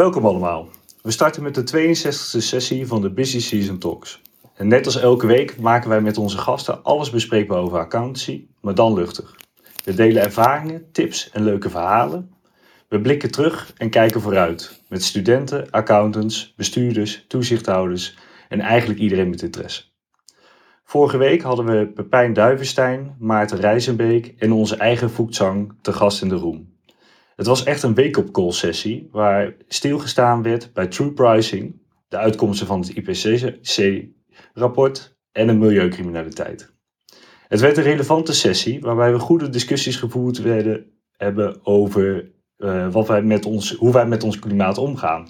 Welkom allemaal. We starten met de 62e sessie van de Busy Season Talks. En net als elke week maken wij met onze gasten alles bespreekbaar over accountancy, maar dan luchtig. We delen ervaringen, tips en leuke verhalen. We blikken terug en kijken vooruit met studenten, accountants, bestuurders, toezichthouders en eigenlijk iedereen met interesse. Vorige week hadden we Pepijn Duivenstein, Maarten Rijzenbeek en onze eigen Voekzang te gast in de room. Het was echt een wake-up call sessie waar stilgestaan werd bij true pricing, de uitkomsten van het IPCC-rapport en de milieucriminaliteit. Het werd een relevante sessie waarbij we goede discussies gevoerd werden, hebben over uh, wat wij met ons, hoe wij met ons klimaat omgaan.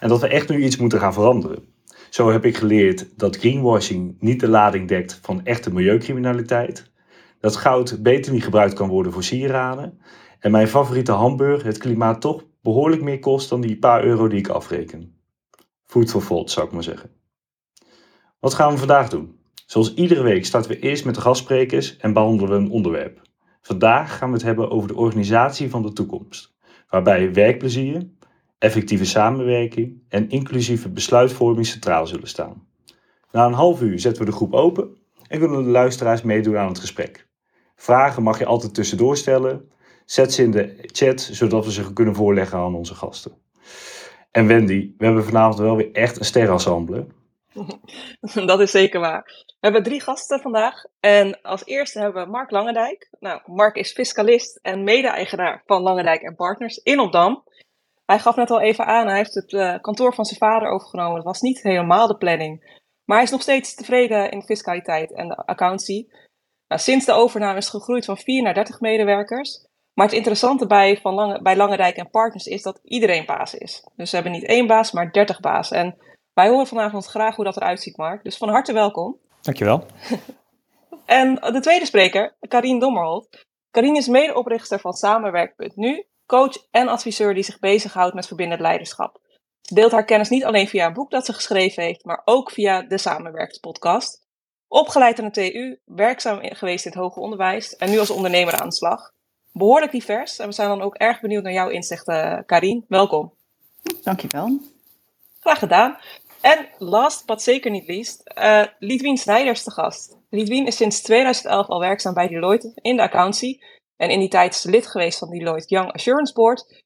En dat we echt nu iets moeten gaan veranderen. Zo heb ik geleerd dat greenwashing niet de lading dekt van echte milieucriminaliteit. Dat goud beter niet gebruikt kan worden voor sieraden. En mijn favoriete hamburger het klimaat toch behoorlijk meer kost dan die paar euro die ik afreken. Food for thought zou ik maar zeggen. Wat gaan we vandaag doen? Zoals iedere week starten we eerst met de gastsprekers en behandelen we een onderwerp. Vandaag gaan we het hebben over de organisatie van de toekomst, waarbij werkplezier, effectieve samenwerking en inclusieve besluitvorming centraal zullen staan. Na een half uur zetten we de groep open en kunnen de luisteraars meedoen aan het gesprek. Vragen mag je altijd tussendoor stellen. Zet ze in de chat, zodat we ze kunnen voorleggen aan onze gasten. En Wendy, we hebben vanavond wel weer echt een sterrensemble. Dat is zeker waar. We hebben drie gasten vandaag. En als eerste hebben we Mark Langendijk. Nou, Mark is fiscalist en mede-eigenaar van Langendijk Partners in Opdam. Hij gaf net al even aan, hij heeft het uh, kantoor van zijn vader overgenomen. Dat was niet helemaal de planning. Maar hij is nog steeds tevreden in fiscaliteit en de accountancy. Nou, sinds de overname is gegroeid van 4 naar 30 medewerkers. Maar het interessante bij, van Lange, bij Langendijk en Partners is dat iedereen baas is. Dus ze hebben niet één baas, maar 30 baas. En wij horen vanavond graag hoe dat eruit ziet, Mark. Dus van harte welkom. Dankjewel. en de tweede spreker, Karine Dommerholt. Karine is medeoprichter van Samenwerk.nu coach en adviseur die zich bezighoudt met verbindend leiderschap. Ze deelt haar kennis niet alleen via een boek dat ze geschreven heeft, maar ook via de Samenwerkspodcast. Opgeleid aan de TU, werkzaam geweest in het hoger onderwijs en nu als ondernemer aan de slag. Behoorlijk divers en we zijn dan ook erg benieuwd naar jouw inzichten, Karin. Welkom. Dankjewel. Graag gedaan. En last but zeker niet least, uh, Lidwien Snijders te gast. Lidwien is sinds 2011 al werkzaam bij Deloitte in de accountancy en in die tijd is ze lid geweest van Deloitte Young Assurance Board.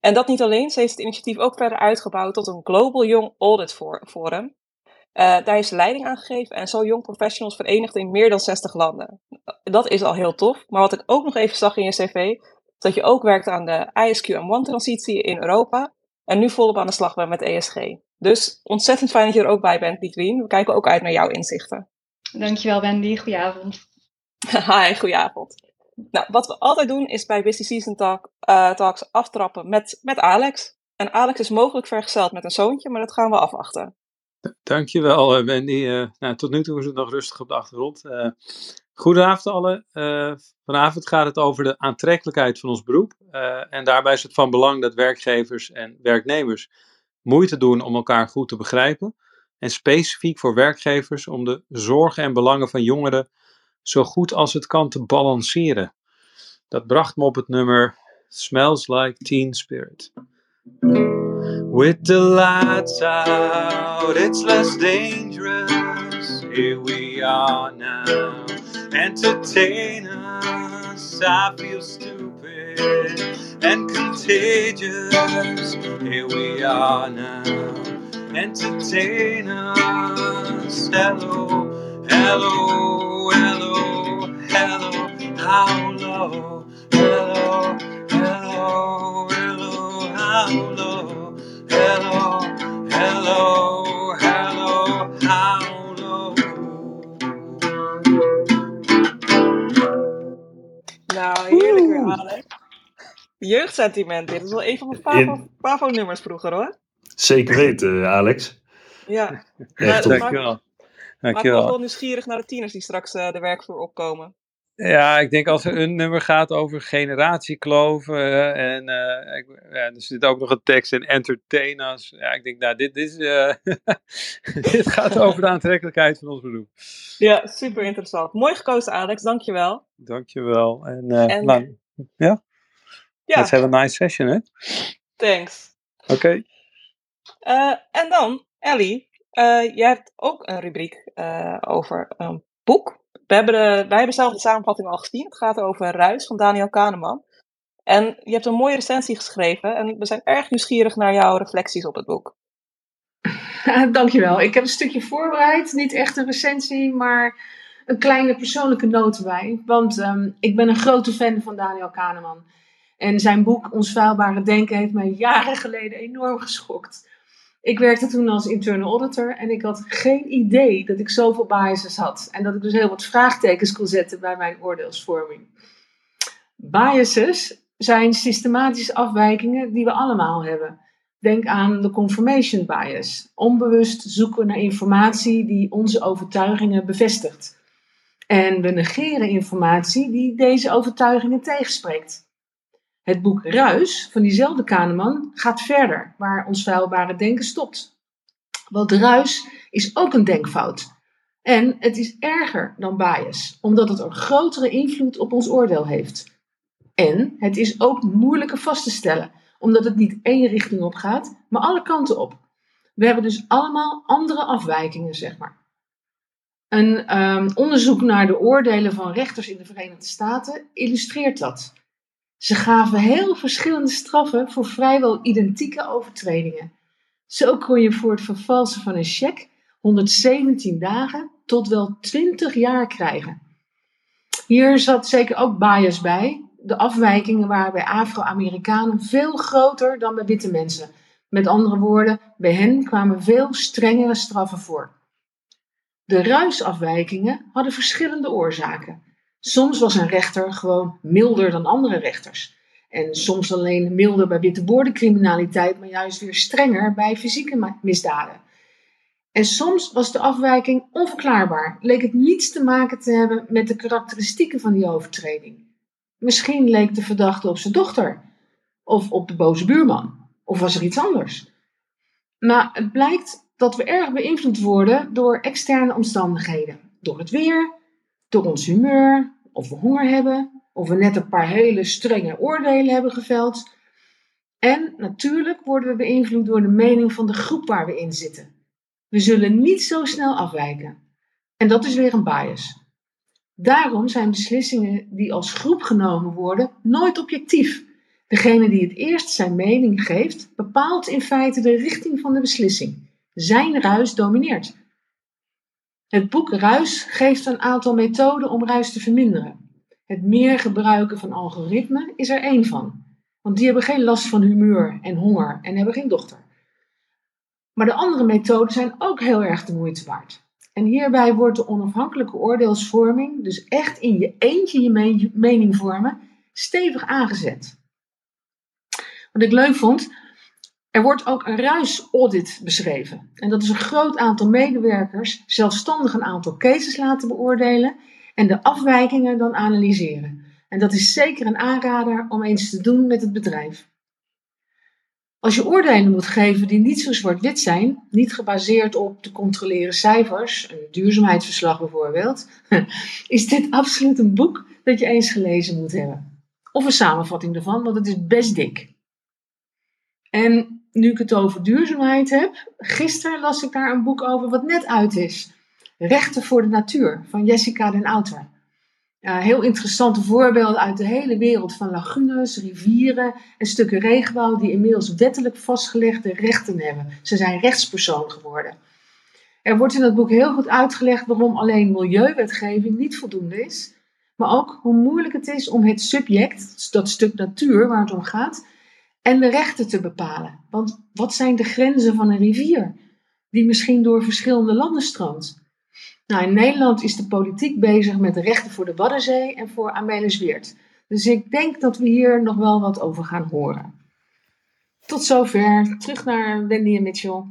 En dat niet alleen, ze heeft het initiatief ook verder uitgebouwd tot een Global Young Audit Forum. Uh, daar heeft ze leiding aan gegeven en zo Young Professionals verenigd in meer dan 60 landen. Dat is al heel tof. Maar wat ik ook nog even zag in je cv, is dat je ook werkt aan de ISQ-M1-transitie in Europa. En nu volop aan de slag bent met ESG. Dus ontzettend fijn dat je er ook bij bent, Pietwien. We kijken ook uit naar jouw inzichten. Dankjewel, Wendy. Goedenavond. Hi, goedenavond. Nou, wat we altijd doen is bij Busy Season Talk, uh, Talks aftrappen met, met Alex. En Alex is mogelijk vergezeld met een zoontje, maar dat gaan we afwachten. Dankjewel, uh, Wendy. Uh, nou, tot nu toe is het nog rustig op de achtergrond. goedenavond allen. vanavond gaat het over de aantrekkelijkheid van ons beroep. en daarbij is het van belang dat werkgevers en werknemers moeite doen om elkaar goed te begrijpen. En specifiek voor werkgevers om de zorgen en belangen van jongeren zo goed als het kan te balanceren. Dat bracht me op het nummer Smells Like Teen Spirit. With the lights out, it's less dangerous. Here we are now. Entertain us, I feel stupid and contagious. Here we are now. Entertain us, hello, hello, hello hello, how low, hello, hello, how low. Nou, heerlijk weer, Alex. Jeugdsentiment, dit is wel een van mijn Pavo-nummers vroeger, hoor. Zeker weten, Alex. Ja. Echt, dankjewel. Dankjewel. Maar ik ben wel nieuwsgierig naar de tieners die straks uh, de werkvloer opkomen. Ja, ik denk als er een nummer gaat over generatiekloven en uh, ik, ja, er zit ook nog een tekst in entertainers. Ja, ik denk, nou, dit, dit, is, uh, dit gaat over de aantrekkelijkheid van ons beroep. Ja, super interessant. Mooi gekozen, Alex. Dankjewel. Dankjewel. En, en nou, ja? ja. Let's have a nice session, hè? Thanks. Oké. Okay. En dan, Ellie, jij hebt ook een rubriek over een boek. We hebben, wij hebben zelf de samenvatting al gezien. Het gaat over Ruis van Daniel Kahneman. En je hebt een mooie recensie geschreven en we zijn erg nieuwsgierig naar jouw reflecties op het boek. Dankjewel. Ik heb een stukje voorbereid. Niet echt een recensie, maar een kleine persoonlijke noot erbij. Want um, ik ben een grote fan van Daniel Kahneman. En zijn boek Ons vuilbare denken heeft mij jaren geleden enorm geschokt. Ik werkte toen als internal auditor en ik had geen idee dat ik zoveel biases had. En dat ik dus heel wat vraagtekens kon zetten bij mijn oordeelsvorming. Biases zijn systematische afwijkingen die we allemaal hebben. Denk aan de confirmation bias. Onbewust zoeken we naar informatie die onze overtuigingen bevestigt. En we negeren informatie die deze overtuigingen tegenspreekt. Het boek Ruis van diezelfde Kahneman gaat verder waar ons vuilbare denken stopt. Want ruis is ook een denkfout. En het is erger dan bias, omdat het een grotere invloed op ons oordeel heeft. En het is ook moeilijker vast te stellen, omdat het niet één richting op gaat, maar alle kanten op. We hebben dus allemaal andere afwijkingen, zeg maar. Een um, onderzoek naar de oordelen van rechters in de Verenigde Staten illustreert dat. Ze gaven heel verschillende straffen voor vrijwel identieke overtredingen. Zo kon je voor het vervalsen van een cheque 117 dagen tot wel 20 jaar krijgen. Hier zat zeker ook bias bij. De afwijkingen waren bij Afro-Amerikanen veel groter dan bij witte mensen. Met andere woorden, bij hen kwamen veel strengere straffen voor. De ruisafwijkingen hadden verschillende oorzaken. Soms was een rechter gewoon milder dan andere rechters. En soms alleen milder bij witte maar juist weer strenger bij fysieke misdaden. En soms was de afwijking onverklaarbaar, leek het niets te maken te hebben met de karakteristieken van die overtreding. Misschien leek de verdachte op zijn dochter, of op de boze buurman, of was er iets anders. Maar het blijkt dat we erg beïnvloed worden door externe omstandigheden. Door het weer, door ons humeur, of we honger hebben, of we net een paar hele strenge oordelen hebben geveld. En natuurlijk worden we beïnvloed door de mening van de groep waar we in zitten. We zullen niet zo snel afwijken. En dat is weer een bias. Daarom zijn beslissingen die als groep genomen worden nooit objectief. Degene die het eerst zijn mening geeft, bepaalt in feite de richting van de beslissing. Zijn ruis domineert. Het boek Ruis geeft een aantal methoden om ruis te verminderen. Het meer gebruiken van algoritmen is er één van. Want die hebben geen last van humeur en honger en hebben geen dochter. Maar de andere methoden zijn ook heel erg de moeite waard. En hierbij wordt de onafhankelijke oordeelsvorming, dus echt in je eentje je mening vormen, stevig aangezet. Wat ik leuk vond, er wordt ook een ruisaudit beschreven. En dat is een groot aantal medewerkers zelfstandig een aantal cases laten beoordelen en de afwijkingen dan analyseren. En dat is zeker een aanrader om eens te doen met het bedrijf. Als je oordelen moet geven die niet zo zwart-wit zijn, niet gebaseerd op te controleren cijfers, een duurzaamheidsverslag bijvoorbeeld, is dit absoluut een boek dat je eens gelezen moet hebben. Of een samenvatting ervan, want het is best dik. En nu ik het over duurzaamheid heb, gisteren las ik daar een boek over wat net uit is. Rechten voor de natuur van Jessica den Outer. Heel interessante voorbeelden uit de hele wereld van lagunes, rivieren en stukken regenwoud die inmiddels wettelijk vastgelegde rechten hebben. Ze zijn rechtspersoon geworden. Er wordt in het boek heel goed uitgelegd waarom alleen milieuwetgeving niet voldoende is, maar ook hoe moeilijk het is om het subject, dat stuk natuur waar het om gaat, en de rechten te bepalen. Want wat zijn de grenzen van een rivier die misschien door verschillende landen stroomt? Nou, in Nederland is de politiek bezig met de rechten voor de Waddenzee en voor Amelisweert. Dus ik denk dat we hier nog wel wat over gaan horen. Tot zover. Terug naar Wendy en Mitchell.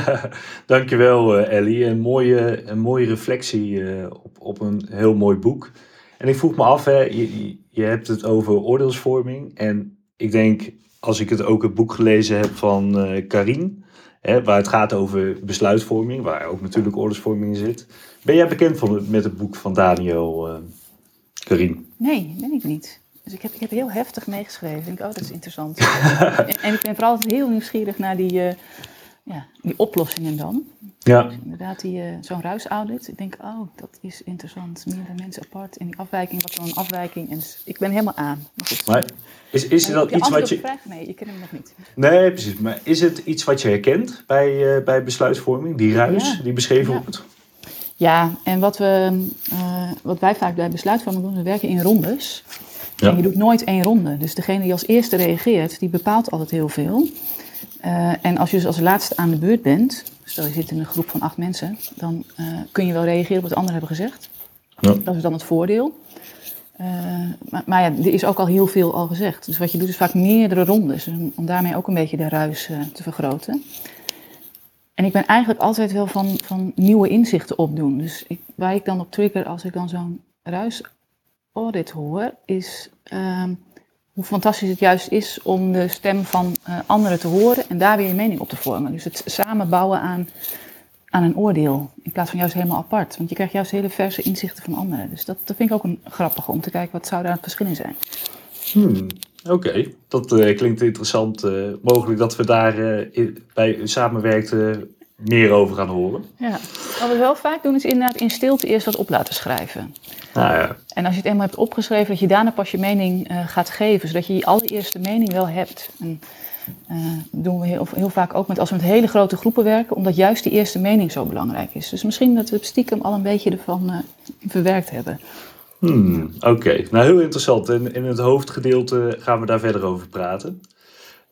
Dankjewel uh, Ellie. Een mooie, een mooie reflectie uh, op, op een heel mooi boek. En ik vroeg me af, hè, je, je hebt het over oordeelsvorming. En ik denk, als ik het ook het boek gelezen heb van uh, Karin, hè, waar het gaat over besluitvorming, waar ook natuurlijk oordeelsvorming in zit. Ben jij bekend van, met het boek van Daniel, uh, Karin? Nee, ben ik niet. Dus ik heb, ik heb heel heftig meegeschreven. Ik denk, oh, dat is interessant. en, en, ik ben vooral heel nieuwsgierig naar die, uh, ja, die oplossingen dan. Ja, Dus inderdaad, die, eh, zo'n ruisaudit. Ik denk, oh, dat is interessant. Meerdere mensen apart. En die afwijking, wat zo'n afwijking. En dus ik ben helemaal aan. Maar is, is er dan je iets wat je... vraag? Nee, ik ken hem nog niet. Nee, precies. Maar is het iets wat je herkent bij, eh, bij besluitvorming? Die ruis Ja. die beschreven Ja. wordt? Ja, en wat, we, eh, wat wij vaak bij besluitvorming doen, we werken in rondes. Ja. En je doet nooit één ronde. Dus degene die als eerste reageert, die bepaalt altijd heel veel. En als je dus als laatste aan de beurt bent, stel je zit in een groep van acht mensen, dan eh, kun je wel reageren op wat anderen hebben gezegd. Ja. Dat is dan het voordeel. Eh, maar, maar ja, er is ook al heel veel al gezegd. Dus wat je doet is vaak meerdere rondes, om, om daarmee ook een beetje de ruis eh, te vergroten. En ik ben eigenlijk altijd wel van, van nieuwe inzichten opdoen. Dus ik, waar ik dan op trigger als ik dan zo'n ruisaudit hoor, is ehm, hoe fantastisch het juist is om de stem van eh, anderen te horen en daar weer je mening op te vormen. Dus het samenbouwen aan, aan een oordeel, in plaats van juist helemaal apart. Want je krijgt juist hele verse inzichten van anderen. Dus dat, dat vind ik ook een grappige om te kijken wat zou daar het verschil in zijn. Hmm, Oké, dat eh, klinkt interessant. Eh, mogelijk dat we daar in- bij samenwerkten meer over gaan horen. Ja. Wat we wel vaak doen is inderdaad in stilte eerst wat op laten schrijven. Nou ja, En als je het eenmaal hebt opgeschreven, dat je daarna pas je mening eh, gaat geven. Zodat je je allereerste mening wel hebt. En, eh, dat doen we heel, heel vaak ook met als we met hele grote groepen werken, omdat juist die eerste mening zo belangrijk is. Dus misschien dat we het stiekem al een beetje ervan eh, verwerkt hebben. Hmm, Oké, nou heel interessant. En in het hoofdgedeelte gaan we daar verder over praten.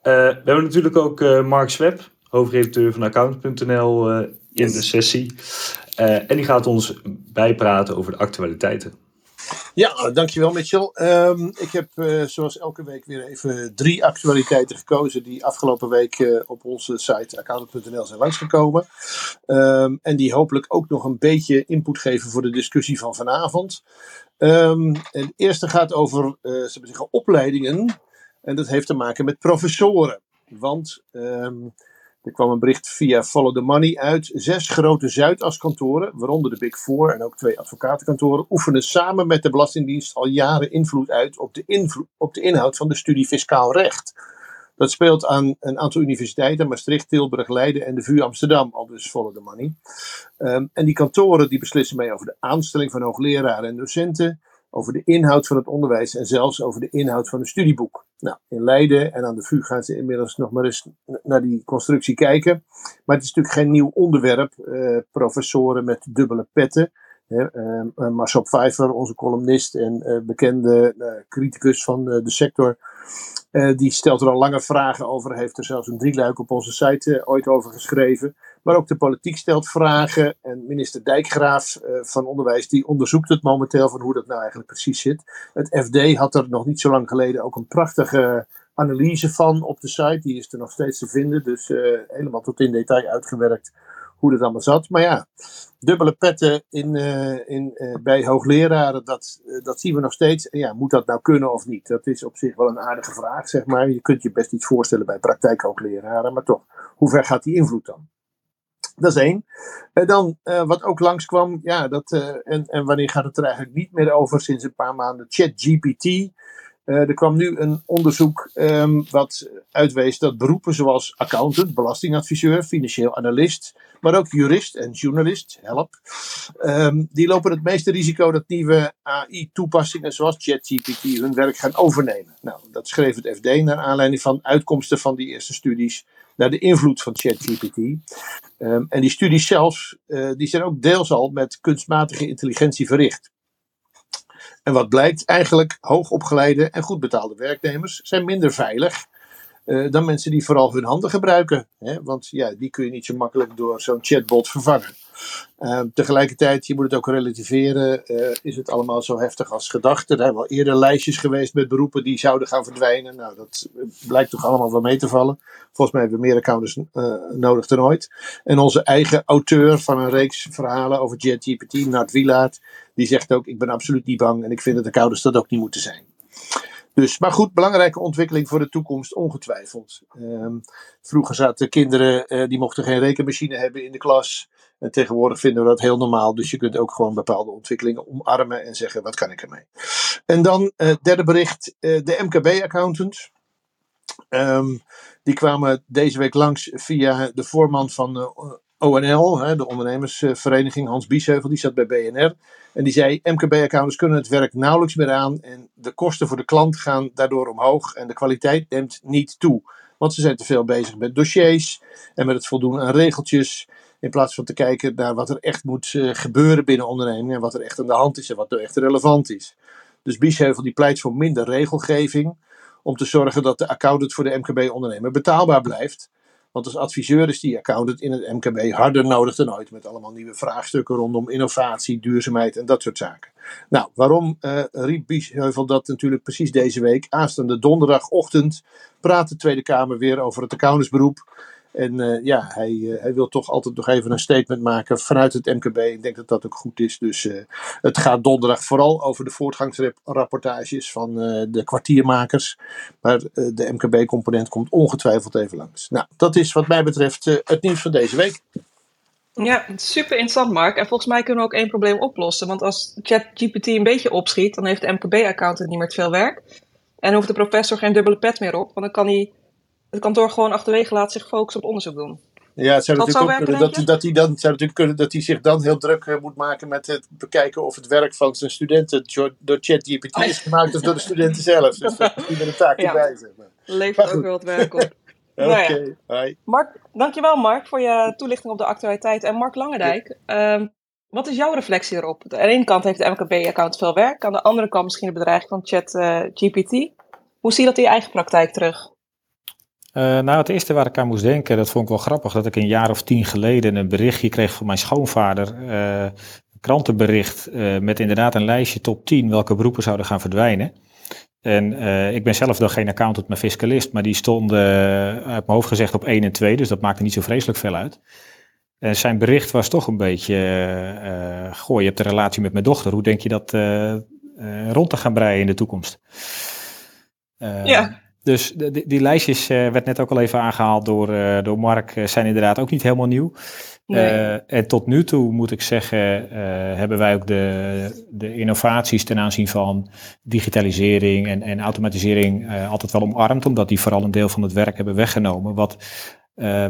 We hebben natuurlijk ook Mark Sweb, hoofdredacteur van Account.nl, eh, in de sessie. Eh, en die gaat ons bijpraten over de actualiteiten. Ja, dankjewel Mitchell. Ehm, ik heb eh, zoals elke week weer even drie actualiteiten gekozen die afgelopen week op onze site accountant.nl zijn langsgekomen. Ehm, en die hopelijk ook nog een beetje input geven voor de discussie van vanavond. Ehm, en het eerste gaat over zullen we zeggen, opleidingen. En dat heeft te maken met professoren. Want er kwam een bericht via Follow the Money uit. Zes grote Zuidas-kantoren, waaronder de Big Four en ook twee advocatenkantoren, oefenen samen met de Belastingdienst al jaren invloed uit op de, op de inhoud van de studie Fiscaal Recht. Dat speelt aan een aantal universiteiten, Maastricht, Tilburg, Leiden en de VU Amsterdam, al dus Follow the Money. Ehm, en die kantoren die beslissen mee over de aanstelling van hoogleraren en docenten, over de inhoud van het onderwijs en zelfs over de inhoud van een studieboek. Nou, in Leiden en aan de VU gaan ze inmiddels nog maar eens naar die constructie kijken. Maar het is natuurlijk geen nieuw onderwerp. Eh, professoren met dubbele petten. Hè, Marcel Pfeiffer, onze columnist en eh, bekende eh, criticus van de sector, die stelt er al lange vragen over. Heeft er zelfs een drieluik op onze site ooit over geschreven. Maar ook de politiek stelt vragen. En minister Dijkgraaf eh, van Onderwijs die onderzoekt het momenteel van hoe dat nou eigenlijk precies zit. Het FD had er nog niet zo lang geleden ook een prachtige analyse van op de site. Die is er nog steeds te vinden. Dus eh, helemaal tot in detail uitgewerkt hoe dat allemaal zat. Maar ja, dubbele petten in, eh, in, bij hoogleraren, dat, dat zien we nog steeds. Ja, moet dat nou kunnen of niet? Dat is op zich wel een aardige vraag, zeg maar. Je kunt je best iets voorstellen bij praktijkhoogleraren, maar toch, hoe ver gaat die invloed dan? Dat is één. En dan, eh, wat ook langskwam, ja, dat, eh, en, en wanneer gaat het er eigenlijk niet meer over sinds een paar maanden? ChatGPT. Eh, er kwam nu een onderzoek ehm, wat uitwees dat beroepen zoals accountant, belastingadviseur, financieel analist, maar ook jurist en journalist, help, ehm, die lopen het meeste risico dat nieuwe AI-toepassingen zoals ChatGPT hun werk gaan overnemen. Nou, dat schreef het FD naar aanleiding van uitkomsten van die eerste studies naar de invloed van ChatGPT. Ehm, en die studies zelfs, eh, die zijn ook deels al met kunstmatige intelligentie verricht. En wat blijkt eigenlijk, hoogopgeleide en goed betaalde werknemers zijn minder veilig eh, dan mensen die vooral hun handen gebruiken. Hè? Want ja, die kun je niet zo makkelijk door zo'n chatbot vervangen. Ehm, tegelijkertijd, je moet het ook relativeren, eh, is het allemaal zo heftig als gedacht. Er zijn wel eerder lijstjes geweest met beroepen die zouden gaan verdwijnen. Nou, dat eh, blijkt toch allemaal wel mee te vallen. Volgens mij hebben we meer accountants nodig dan ooit. En onze eigen auteur van een reeks verhalen over ChatGPT, Nart Wielaert, die zegt ook, ik ben absoluut niet bang en ik vind dat accountants dat ook niet moeten zijn. Dus, maar goed, belangrijke ontwikkeling voor de toekomst, ongetwijfeld. Ehm, vroeger zaten kinderen, eh, die mochten geen rekenmachine hebben in de klas. En tegenwoordig vinden we dat heel normaal. Dus je kunt ook gewoon bepaalde ontwikkelingen omarmen en zeggen, wat kan ik ermee? En dan, eh, derde bericht, eh, de MKB-accountant. Ehm, die kwamen deze week langs via de voorman van uh, ONL, hè, de ondernemersvereniging, Hans Biesheuvel, die zat bij BNR. En die zei, MKB-accountants kunnen het werk nauwelijks meer aan en de kosten voor de klant gaan daardoor omhoog en de kwaliteit neemt niet toe. Want ze zijn te veel bezig met dossiers en met het voldoen aan regeltjes. In plaats van te kijken naar wat er echt moet uh, gebeuren binnen ondernemingen en wat er echt aan de hand is en wat er echt relevant is. Dus Biesheuvel die pleit voor minder regelgeving om te zorgen dat de accountant voor de MKB-ondernemer betaalbaar blijft. Want als adviseur is die accountant in het MKB harder nodig dan ooit. Met allemaal nieuwe vraagstukken rondom innovatie, duurzaamheid en dat soort zaken. Nou, waarom uh, riep Biesheuvel dat natuurlijk precies deze week? Aanstaande donderdagochtend praat de Tweede Kamer weer over het accountantsberoep. En uh, ja, hij, uh, hij wil toch altijd nog even een statement maken vanuit het MKB. Ik denk dat dat ook goed is. Dus uh, het gaat donderdag vooral over de voortgangsrapportages van de kwartiermakers. Maar de MKB-component komt ongetwijfeld even langs. Nou, dat is wat mij betreft het nieuws van deze week. Ja, super interessant, Mark. En volgens mij kunnen we ook één probleem oplossen. Want als ChatGPT een beetje opschiet, dan heeft de MKB-accountant niet meer veel werk. En hoeft de professor geen dubbele pet meer op, want dan kan hij het kantoor gewoon achterwege laat zich focussen op onderzoek doen. Ja, het zou natuurlijk ook kunnen dat, dat, hij dan, zou natuurlijk kunnen dat hij zich dan heel druk uh, moet maken met het bekijken of het werk van zijn studenten door ChatGPT is gemaakt of door de studenten zelf. Dus dat is een taak erbij. Zeg maar. Levert ook wel wat werk op. Oké, okay, nou ja. Mark, dankjewel Mark voor je toelichting op de actualiteit. En Mark Langendijk, ja. um, wat is jouw reflectie erop? Aan de ene kant heeft de MKB-account veel werk, aan de andere kant misschien de bedreiging van ChatGPT. Uh, Hoe zie je dat in je eigen praktijk terug? Uh, nou, het eerste waar ik aan moest denken, dat vond ik wel grappig, dat ik een jaar of tien geleden een berichtje kreeg van mijn schoonvader. Uh, een krantenbericht uh, met inderdaad een lijstje top 10 welke beroepen zouden gaan verdwijnen. En ik ben zelf dan geen accountant, maar fiscalist, maar die stonden uit mijn hoofd gezegd op 1 en 2, dus dat maakte niet zo vreselijk veel uit. En zijn bericht was toch een beetje, goh, je hebt een relatie met mijn dochter, hoe denk je dat rond te gaan breien in de toekomst? ja. Dus die, die lijstjes, uh, werd net ook al even aangehaald door, uh, door Mark, uh, zijn inderdaad ook niet helemaal nieuw. Nee. en tot nu toe moet ik zeggen, hebben wij ook de, de innovaties ten aanzien van digitalisering en, en automatisering altijd wel omarmd, omdat die vooral een deel van het werk hebben weggenomen, wat,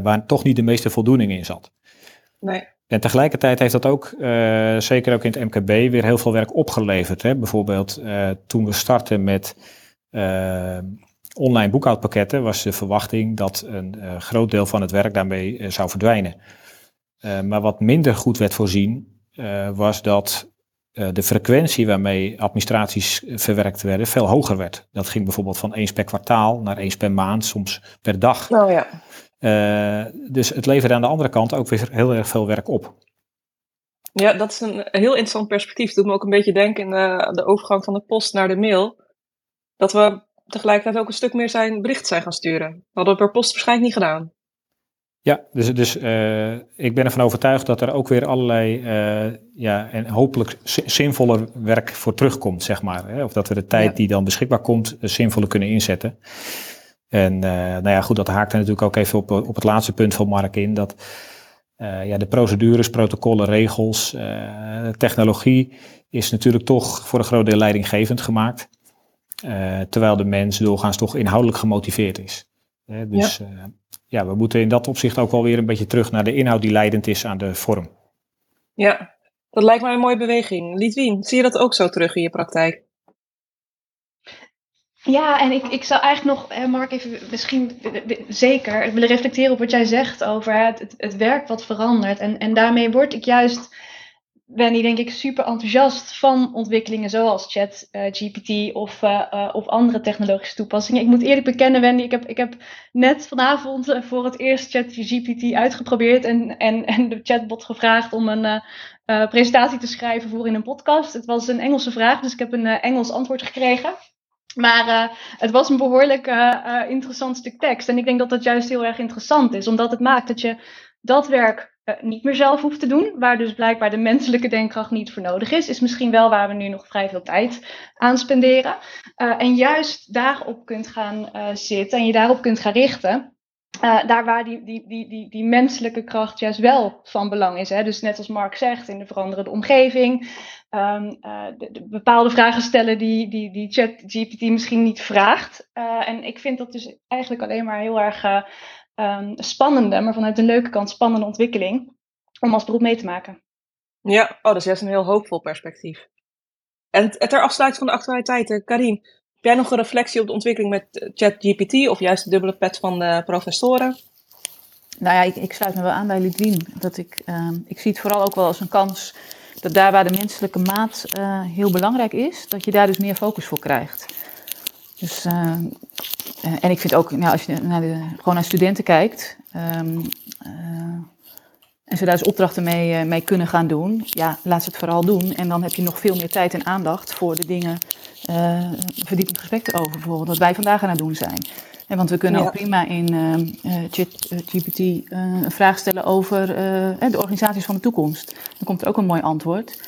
waar toch niet de meeste voldoening in zat. Nee. En tegelijkertijd heeft dat ook, zeker ook in het MKB, weer heel veel werk opgeleverd. Hè? Bijvoorbeeld toen we startten met online boekhoudpakketten was de verwachting dat een uh, groot deel van het werk daarmee uh, zou verdwijnen. Uh, maar wat minder goed werd voorzien, was dat de frequentie waarmee administraties verwerkt werden veel hoger werd. Dat ging bijvoorbeeld van eens per kwartaal naar eens per maand, soms per dag. Oh ja. dus het leverde aan de andere kant ook weer heel erg veel werk op. Ja, dat is een heel interessant perspectief. Het doet me ook een beetje denken aan de overgang van de post naar de mail. Dat we tegelijkertijd ook een stuk meer zijn bericht zijn gaan sturen. Dat hadden we per post waarschijnlijk niet gedaan. Ja, dus, dus uh, ik ben ervan overtuigd dat er ook weer allerlei uh, ja, en hopelijk zinvoller werk voor terugkomt, zeg maar. Hè? Of dat we de tijd ja. die dan beschikbaar komt, uh, zinvoller kunnen inzetten. En nou ja, goed, dat haakt er natuurlijk ook even op, op het laatste punt van Mark in. Dat ja, de procedures, protocollen, regels, technologie is natuurlijk toch voor een groot deel leidinggevend gemaakt. Uh, terwijl de mens doorgaans toch inhoudelijk gemotiveerd is. Uh, dus ja. Uh, ja. we moeten in dat opzicht ook wel weer een beetje terug naar de inhoud die leidend is aan de vorm. Ja, dat lijkt mij een mooie beweging. Liedwien, zie je dat ook zo terug in je praktijk? Ja, en ik, ik zou eigenlijk nog, Mark, even misschien zeker willen reflecteren op wat jij zegt over het, het, het werk wat verandert. En, en daarmee word ik juist ben die denk ik super enthousiast van ontwikkelingen zoals ChatGPT uh, of, uh, uh, of andere technologische toepassingen. Ik moet eerlijk bekennen, Wendy, ik heb, ik heb net vanavond voor het eerst ChatGPT uitgeprobeerd en, en, en de chatbot gevraagd om een presentatie te schrijven voor in een podcast. Het was een Engelse vraag, dus ik heb een Engels antwoord gekregen. Maar het was een behoorlijk interessant stuk tekst. En ik denk dat dat juist heel erg interessant is, omdat het maakt dat je dat werk niet meer zelf hoeft te doen, waar dus blijkbaar de menselijke denkkracht niet voor nodig is, is misschien wel waar we nu nog vrij veel tijd aan spenderen. Uh, en juist daarop kunt gaan uh, zitten en je daarop kunt gaan richten. daar waar die, die, die, die, die menselijke kracht juist wel van belang is. Hè? Dus net als Mark zegt, in de veranderende omgeving. De bepaalde vragen stellen die, die, die ChatGPT misschien niet vraagt. En ik vind dat dus eigenlijk alleen maar heel erg um, spannende, maar vanuit een leuke kant spannende ontwikkeling. Om als beroep mee te maken. Ja, oh, dat is juist een heel hoopvol perspectief. En ter afsluiting van de actualiteiten, Karin, heb jij nog een reflectie op de ontwikkeling met eh, ChatGPT of juist de dubbele pet van de professoren? Nou ja, ik, ik sluit me wel aan bij Lidwien. Dat ik, uh, ik zie het vooral ook wel als een kans dat daar waar de menselijke maat uh, heel belangrijk is, dat je daar dus meer focus voor krijgt. Dus, uh, en ik vind ook, nou, als je naar de, gewoon naar studenten kijkt, um, en ze daar dus opdrachten mee, mee kunnen gaan doen, ja, laat ze het vooral doen. En dan heb je nog veel meer tijd en aandacht voor de dingen, uh, verdiepend gesprek erover bijvoorbeeld, wat wij vandaag aan het doen zijn. En want we kunnen ja. ook prima in uh, ChatGPT een vraag stellen over de organisaties van de toekomst. Dan komt er ook een mooi antwoord.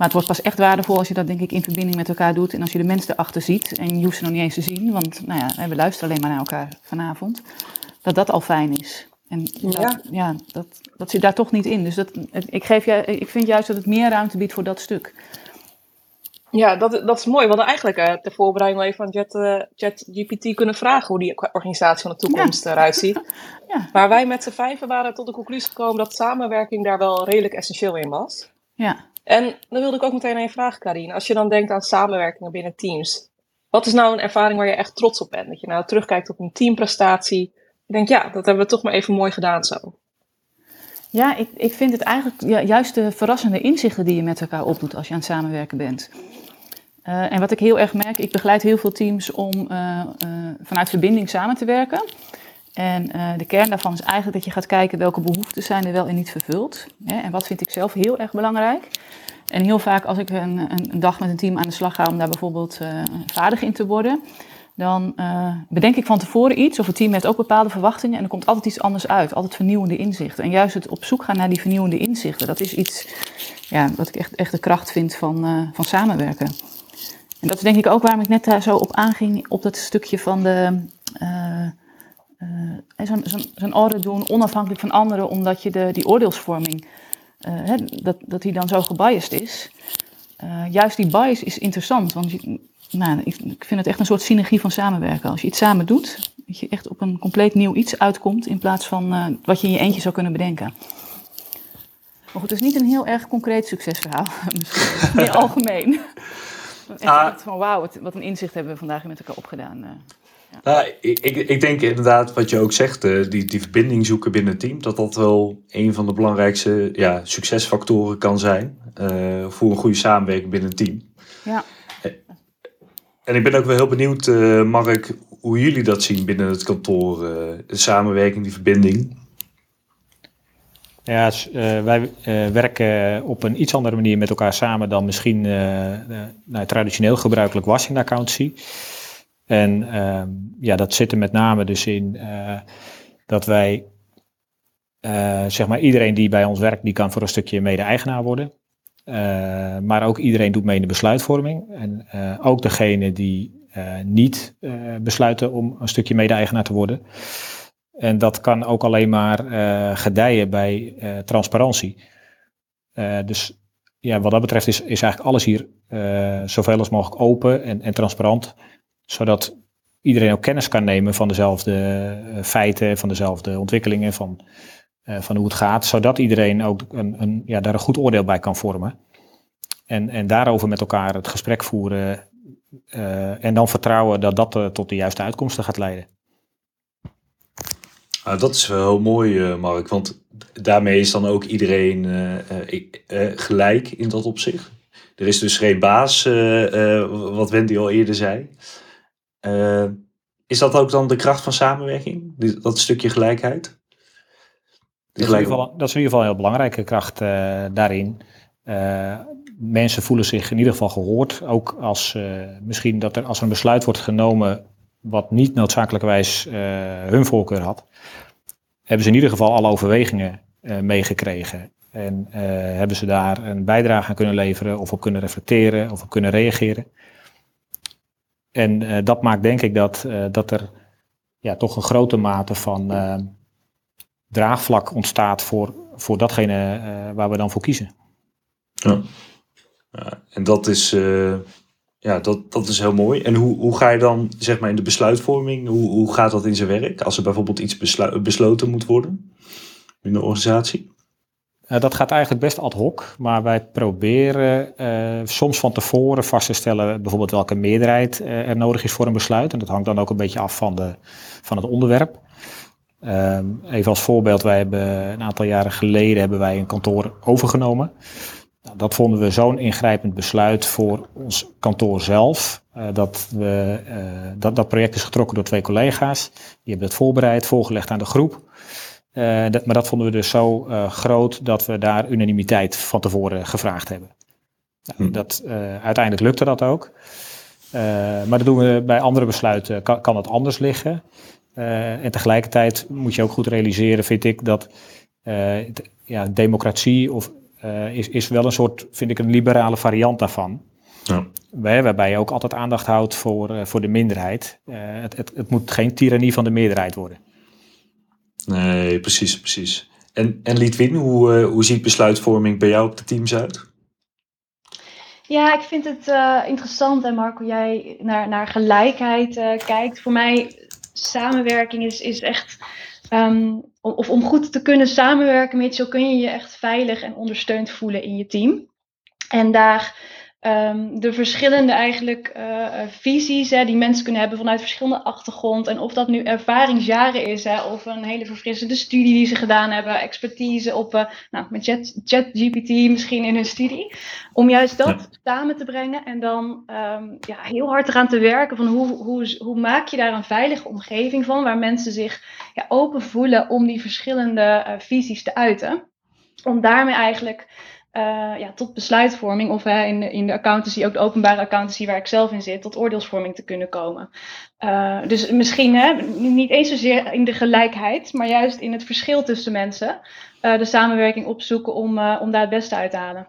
Maar het wordt pas echt waardevol als je dat denk ik in verbinding met elkaar doet en als je de mensen erachter ziet. En je hoeft ze nog niet eens te zien, want nou ja, we luisteren alleen maar naar elkaar vanavond. Dat dat al fijn is. En dat, ja, ja dat, dat zit daar toch niet in. Dus dat, ik, geef je, ik vind juist dat het meer ruimte biedt voor dat stuk. Ja, dat, dat is mooi. We hadden eigenlijk uh, ter voorbereiding even van ChatGPT uh, kunnen vragen hoe die organisatie van de toekomst ja. eruit ziet. ja. Maar wij met z'n vijven waren tot de conclusie gekomen dat samenwerking daar wel redelijk essentieel in was. Ja. En dan wilde ik ook meteen een vraag, Karine. Als je dan denkt aan samenwerkingen binnen teams, wat is nou een ervaring waar je echt trots op bent? Dat je nou terugkijkt op een teamprestatie ik denk, ja, dat hebben we toch maar even mooi gedaan zo. Ja, ik, ik vind het eigenlijk juist de verrassende inzichten die je met elkaar opdoet als je aan het samenwerken bent. Uh, en wat ik heel erg merk, ik begeleid heel veel teams om uh, uh, vanuit verbinding samen te werken. En de kern daarvan is eigenlijk dat je gaat kijken welke behoeften zijn er wel en niet vervuld. Hè, en wat vind ik zelf heel erg belangrijk. En heel vaak als ik een, een, dag met een team aan de slag ga om daar bijvoorbeeld vaardig in te worden, dan uh, bedenk ik van tevoren iets, of het team heeft ook bepaalde verwachtingen, en er komt altijd iets anders uit, altijd vernieuwende inzichten. En juist het op zoek gaan naar die vernieuwende inzichten, dat is iets ja, wat ik echt, echt de kracht vind van, uh, van samenwerken. En dat is denk ik ook waarom ik net daar zo op aanging, op dat stukje van de. Uh, zo'n zo zo orde doen onafhankelijk van anderen, omdat je de, die oordeelsvorming, hè, dat, dat die dan zo gebiased is. juist die bias is interessant, want je, nou, ik, ik, vind het echt een soort synergie van samenwerken. Als je iets samen doet, dat je echt op een compleet nieuw iets uitkomt in plaats van uh, wat je in je eentje zou kunnen bedenken. Maar goed, het is niet een heel erg concreet succesverhaal, misschien meer algemeen. Echt, ah. van wauw, wat een inzicht hebben we vandaag met elkaar opgedaan. Ja. Nou, ik, ik, denk inderdaad wat je ook zegt, uh, die, die verbinding zoeken binnen het team, dat dat wel een van de belangrijkste ja, succesfactoren kan zijn voor een goede samenwerking binnen een team. Ja. En ik ben ook wel heel benieuwd, uh, Mark, hoe jullie dat zien binnen het kantoor. Uh, de samenwerking, die verbinding. Ja, uh, wij werken op een iets andere manier met elkaar samen dan misschien nou, traditioneel gebruikelijk washing accountancy. En ehm, ja, dat zit er met name dus in dat wij, zeg maar, iedereen die bij ons werkt, die kan voor een stukje mede-eigenaar worden. Uh, maar ook iedereen doet mee in de besluitvorming. En ook degene die niet besluiten om een stukje mede-eigenaar te worden. En dat kan ook alleen maar gedijen bij transparantie. dus ja, wat dat betreft is, is eigenlijk alles hier zoveel als mogelijk open en, en transparant. Zodat iedereen ook kennis kan nemen van dezelfde feiten, van dezelfde ontwikkelingen, van uh, van hoe het gaat, zodat iedereen ook een, een, ja, daar een goed oordeel bij kan vormen. En, en daarover met elkaar het gesprek voeren uh, en dan vertrouwen dat dat tot de juiste uitkomsten gaat leiden. Ah, dat is wel mooi, Mark, want daarmee is dan ook iedereen gelijk in dat opzicht. Er is dus geen baas, wat Wendy al eerder zei. Is dat ook dan de kracht van samenwerking, dat stukje gelijkheid? Dat is, in ieder geval, dat is in ieder geval een heel belangrijke kracht uh, daarin. Uh, mensen voelen zich in ieder geval gehoord. Ook als misschien dat er als er een besluit wordt genomen wat niet noodzakelijkerwijs hun voorkeur had, hebben ze in ieder geval alle overwegingen meegekregen. En hebben ze daar een bijdrage aan kunnen leveren of op kunnen reflecteren of op kunnen reageren. En dat maakt denk ik dat, dat er ja, toch een grote mate van uh, draagvlak ontstaat voor, voor datgene waar we dan voor kiezen. Ja. en dat is, ja, dat, dat is heel mooi. En hoe, hoe ga je dan zeg maar in de besluitvorming, hoe, hoe gaat dat in zijn werk? Als er bijvoorbeeld iets besloten moet worden in de organisatie? Uh, dat gaat eigenlijk best ad hoc, maar wij proberen uh, soms van tevoren vast te stellen bijvoorbeeld welke meerderheid uh, er nodig is voor een besluit. En dat hangt dan ook een beetje af van, de, van het onderwerp. Ehm, even als voorbeeld, wij hebben een aantal jaren geleden hebben wij een kantoor overgenomen. Nou, dat vonden we zo'n ingrijpend besluit voor ons kantoor zelf. dat, we, dat, dat project is getrokken door twee collega's. Die hebben het voorbereid, voorgelegd aan de groep. Uh, dat, maar dat vonden we dus zo uh, groot dat we daar unanimiteit van tevoren gevraagd hebben. Nou, hm. dat, uh, uiteindelijk lukte dat ook. maar dat doen we bij andere besluiten, kan, kan het anders liggen. en tegelijkertijd moet je ook goed realiseren, vind ik, dat ja, democratie of, is, is wel een soort, vind ik, een liberale variant daarvan. Ja. Waarbij je ook altijd aandacht houdt voor, voor de minderheid. Het, het, het moet geen tirannie van de meerderheid worden. Nee, precies, precies. En, en Liedwin, hoe, uh, hoe ziet besluitvorming bij jou op de teams uit? Ja, ik vind het uh, interessant, en Marco, jij naar, naar gelijkheid uh, kijkt. Voor mij, samenwerking is, is echt. Um, of om goed te kunnen samenwerken met je, kun je je echt veilig en ondersteund voelen in je team. En daar um, de verschillende eigenlijk uh, visies hè, die mensen kunnen hebben vanuit verschillende achtergrond. En of dat nu ervaringsjaren is, hè, of een hele verfrissende studie die ze gedaan hebben, expertise op uh, nou, met ChatGPT misschien in hun studie. Om juist dat ja. samen te brengen en dan um, ja, heel hard eraan te werken van hoe, hoe, hoe maak je daar een veilige omgeving van, waar mensen zich ja, open voelen om die verschillende uh, visies te uiten. Om daarmee eigenlijk uh, ja, tot besluitvorming of hè, in, de, in de accountancy, ook de openbare accountancy waar ik zelf in zit, tot oordeelsvorming te kunnen komen. Uh, dus misschien hè, niet eens zozeer in de gelijkheid, maar juist in het verschil tussen mensen uh, de samenwerking opzoeken om, om daar het beste uit te halen.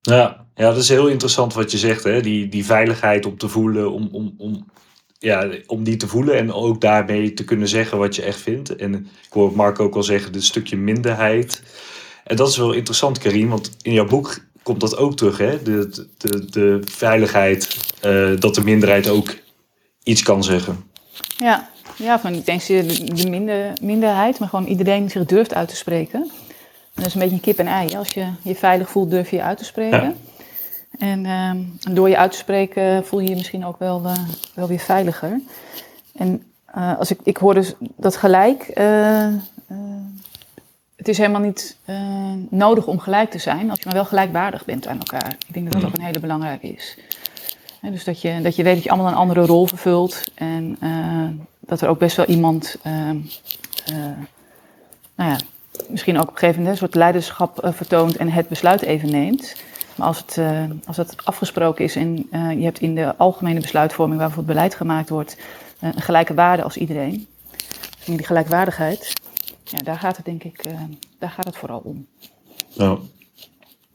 Ja, ja, dat is heel interessant wat je zegt, hè? Die, die veiligheid om te voelen, om, om, om, ja, om die te voelen en ook daarmee te kunnen zeggen wat je echt vindt. En ik hoor Mark ook al zeggen, dit stukje minderheid. En dat is wel interessant, Karim, want in jouw boek komt dat ook terug, hè? De, de, de veiligheid, uh, dat de minderheid ook iets kan zeggen. Ja, ja van niet eens de, de minder, minderheid, maar gewoon iedereen zich durft uit te spreken. En dat is een beetje een kip en ei. Als je je veilig voelt, durf je je uit te spreken. Ja. En uh, door je uit te spreken voel je je misschien ook wel, uh, wel weer veiliger. En uh, als ik, ik hoor dus dat gelijk het is helemaal niet uh, nodig om gelijk te zijn, als je maar wel gelijkwaardig bent aan elkaar. Ik denk dat dat ook een hele belangrijke is. He, dus dat je, dat je weet dat je allemaal een andere rol vervult en uh, dat er ook best wel iemand, uh, nou ja, misschien ook op een gegeven moment een soort leiderschap vertoont en het besluit even neemt. Maar als het, als het afgesproken is en je hebt in de algemene besluitvorming waarvoor het beleid gemaakt wordt, een gelijke waarde als iedereen. En die gelijkwaardigheid, ja, daar gaat het denk ik, uh, daar gaat het vooral om. Ja.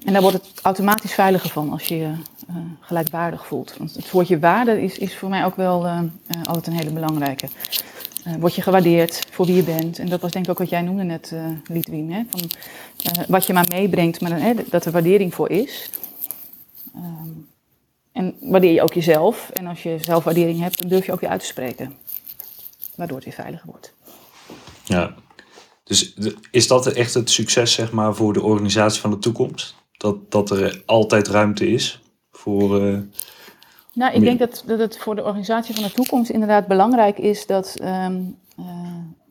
En daar wordt het automatisch veiliger van als je je uh, gelijkwaardig voelt. Want het woordje waarde is, is voor mij ook wel uh, altijd een hele belangrijke. word je gewaardeerd voor wie je bent. En dat was denk ik ook wat jij noemde net, Lidwien. Hè? Van, wat je maar meebrengt, maar dan, dat er waardering voor is. Um, en waardeer je ook jezelf. En als je zelfwaardering hebt, dan durf je ook je uit te spreken. Waardoor het weer veiliger wordt. Ja, dus is dat echt het succes zeg maar, voor de organisatie van de toekomst? Dat, dat er altijd ruimte is voor. Uh, nou, ik denk dat, dat het voor de organisatie van de toekomst inderdaad belangrijk is dat, um, uh,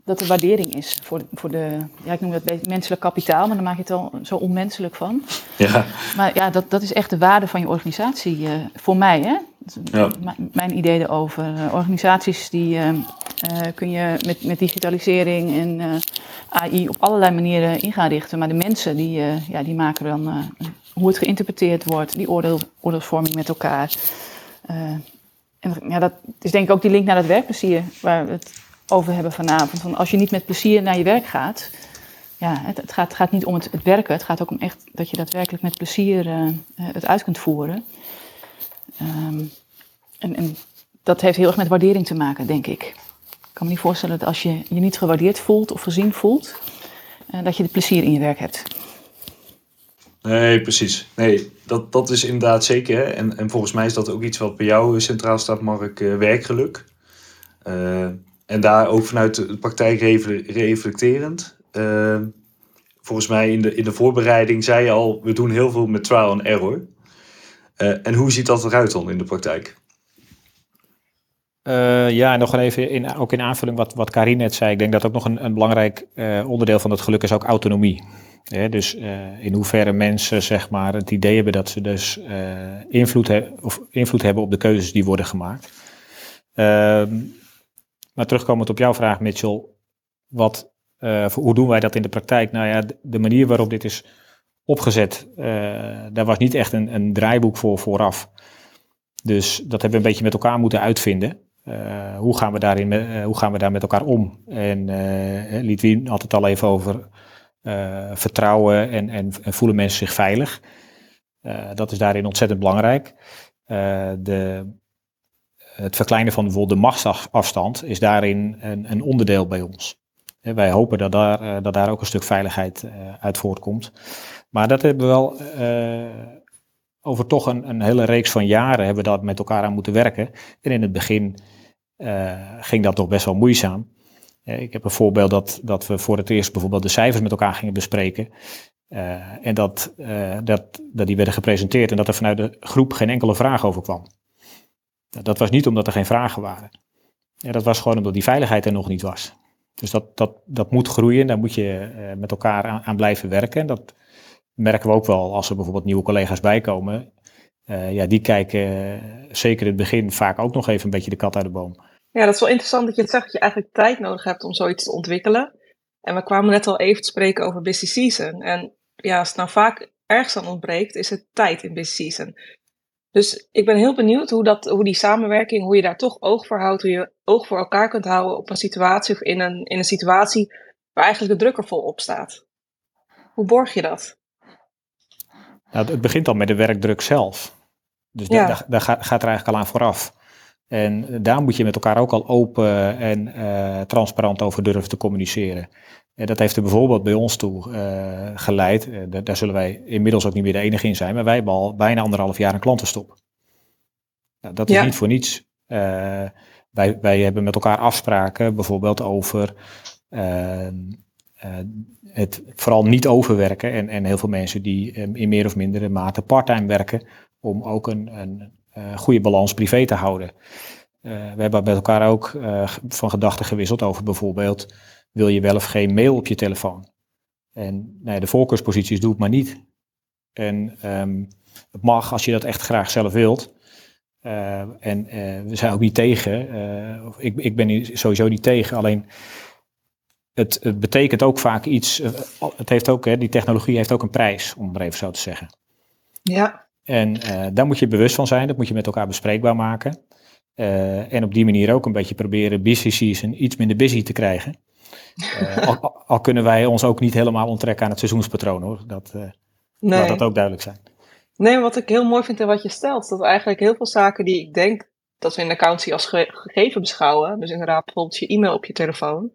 dat er waardering is voor, voor de, ja, ik noem dat menselijk kapitaal, maar dan maak je het al zo onmenselijk van. Ja. Maar ja, dat, dat is echt de waarde van je organisatie uh, voor mij, hè? Ja. Mijn idee erover. organisaties die uh, kun je met, met digitalisering en AI op allerlei manieren in gaan richten. Maar de mensen die, ja, die maken dan hoe het geïnterpreteerd wordt, die oordeel, oordeelsvorming met elkaar. en ja, dat is denk ik ook die link naar het werkplezier waar we het over hebben vanavond. Van als je niet met plezier naar je werk gaat, ja, het, het, gaat, het niet om het, het, werken, het gaat ook om echt dat je daadwerkelijk met plezier het uit kunt voeren. Um, en, en dat heeft heel erg met waardering te maken, denk ik. kan me niet voorstellen dat als je je niet gewaardeerd voelt of gezien voelt, uh, dat je het plezier in je werk hebt. Nee, precies. Nee, dat, dat is inderdaad zeker. Hè? En, en volgens mij is dat ook iets wat bij jou centraal staat, Mark, uh, werkgeluk. En daar ook vanuit de praktijk reflecterend. Volgens mij in de, in de voorbereiding zei je al, we doen heel veel met trial and error. En hoe ziet dat eruit dan in de praktijk? Uh, ja, en nog even in, ook in aanvulling wat, wat Karin net zei. Ik denk dat ook nog een, een belangrijk uh, onderdeel van dat geluk is ook autonomie. Dus in hoeverre mensen zeg maar, het idee hebben dat ze dus invloed, he of invloed hebben op de keuzes die worden gemaakt. Ehm, maar terugkomend op jouw vraag, Mitchell. Wat, hoe doen wij dat in de praktijk? Nou ja, de manier waarop dit is opgezet, daar was niet echt een, een draaiboek voor vooraf. Dus dat hebben we een beetje met elkaar moeten uitvinden. Uh, hoe, gaan we daarin, uh, hoe gaan we daar met elkaar om? En uh, Litwin had het al even over vertrouwen en, en, en, voelen mensen zich veilig. dat is daarin ontzettend belangrijk. de, het verkleinen van bijvoorbeeld de machtsafstand is daarin een, een onderdeel bij ons. wij hopen dat daar, dat daar ook een stuk veiligheid uit voortkomt. Maar dat hebben we wel over toch een, een hele reeks van jaren hebben we dat met elkaar aan moeten werken. En in het begin uh, ging dat toch best wel moeizaam. Uh, ik heb een voorbeeld dat, dat we voor het eerst bijvoorbeeld de cijfers met elkaar gingen bespreken. En dat, dat, dat die werden gepresenteerd en dat er vanuit de groep geen enkele vraag over kwam. Dat was niet omdat er geen vragen waren. Dat was gewoon omdat die veiligheid er nog niet was. Dus dat, dat, dat moet groeien, daar moet je met elkaar aan, aan blijven werken. En dat merken we ook wel als er bijvoorbeeld nieuwe collega's bijkomen. Uh, ja, die kijken zeker in het begin vaak ook nog even een beetje de kat uit de boom. Ja, dat is wel interessant dat je het zegt dat je eigenlijk tijd nodig hebt om zoiets te ontwikkelen. En we kwamen net al even te spreken over busy season. En ja, als het nou vaak ergens aan ontbreekt, is het tijd in busy season. Dus ik ben heel benieuwd hoe, dat, hoe die samenwerking, hoe je daar toch oog voor houdt, hoe je oog voor elkaar kunt houden op een situatie of in een, in een situatie waar eigenlijk de druk er vol op staat. Hoe borg je dat? Nou, het begint al met de werkdruk zelf. Dus ja. daar, daar gaat, gaat er eigenlijk al aan vooraf. En daar moet je met elkaar ook al open en uh, transparant over durven te communiceren. En dat heeft er bijvoorbeeld bij ons toe uh, geleid. Uh, daar zullen wij inmiddels ook niet meer de enige in zijn. Maar wij hebben al bijna anderhalf jaar een klantenstop. Nou, dat is ja. niet voor niets. wij, wij hebben met elkaar afspraken bijvoorbeeld over het vooral niet overwerken. En, en heel veel mensen die in meer of mindere mate parttime werken. Om ook een, een uh, goede balans privé te houden. Uh, we hebben met elkaar ook uh, van gedachten gewisseld over bijvoorbeeld, wil je wel of geen mail op je telefoon? En nee, de voorkeursposities doe het maar niet. En um, het mag als je dat echt graag zelf wilt. en we zijn ook niet tegen. ik, ik ben sowieso niet tegen. Alleen het, het betekent ook vaak iets. het heeft ook, hè, die technologie heeft ook een prijs, om maar even zo te zeggen. Ja. En uh, daar moet je bewust van zijn, dat moet je met elkaar bespreekbaar maken. Uh, en op die manier ook een beetje proberen busy season iets minder busy te krijgen. Uh, al, al, kunnen wij ons ook niet helemaal onttrekken aan het seizoenspatroon hoor. Dat, nee. Laat dat ook duidelijk zijn. Nee, wat ik heel mooi vind in wat je stelt, dat eigenlijk heel veel zaken die ik denk dat we in de accountie als ge gegeven beschouwen, dus inderdaad bijvoorbeeld je e-mail op je telefoon,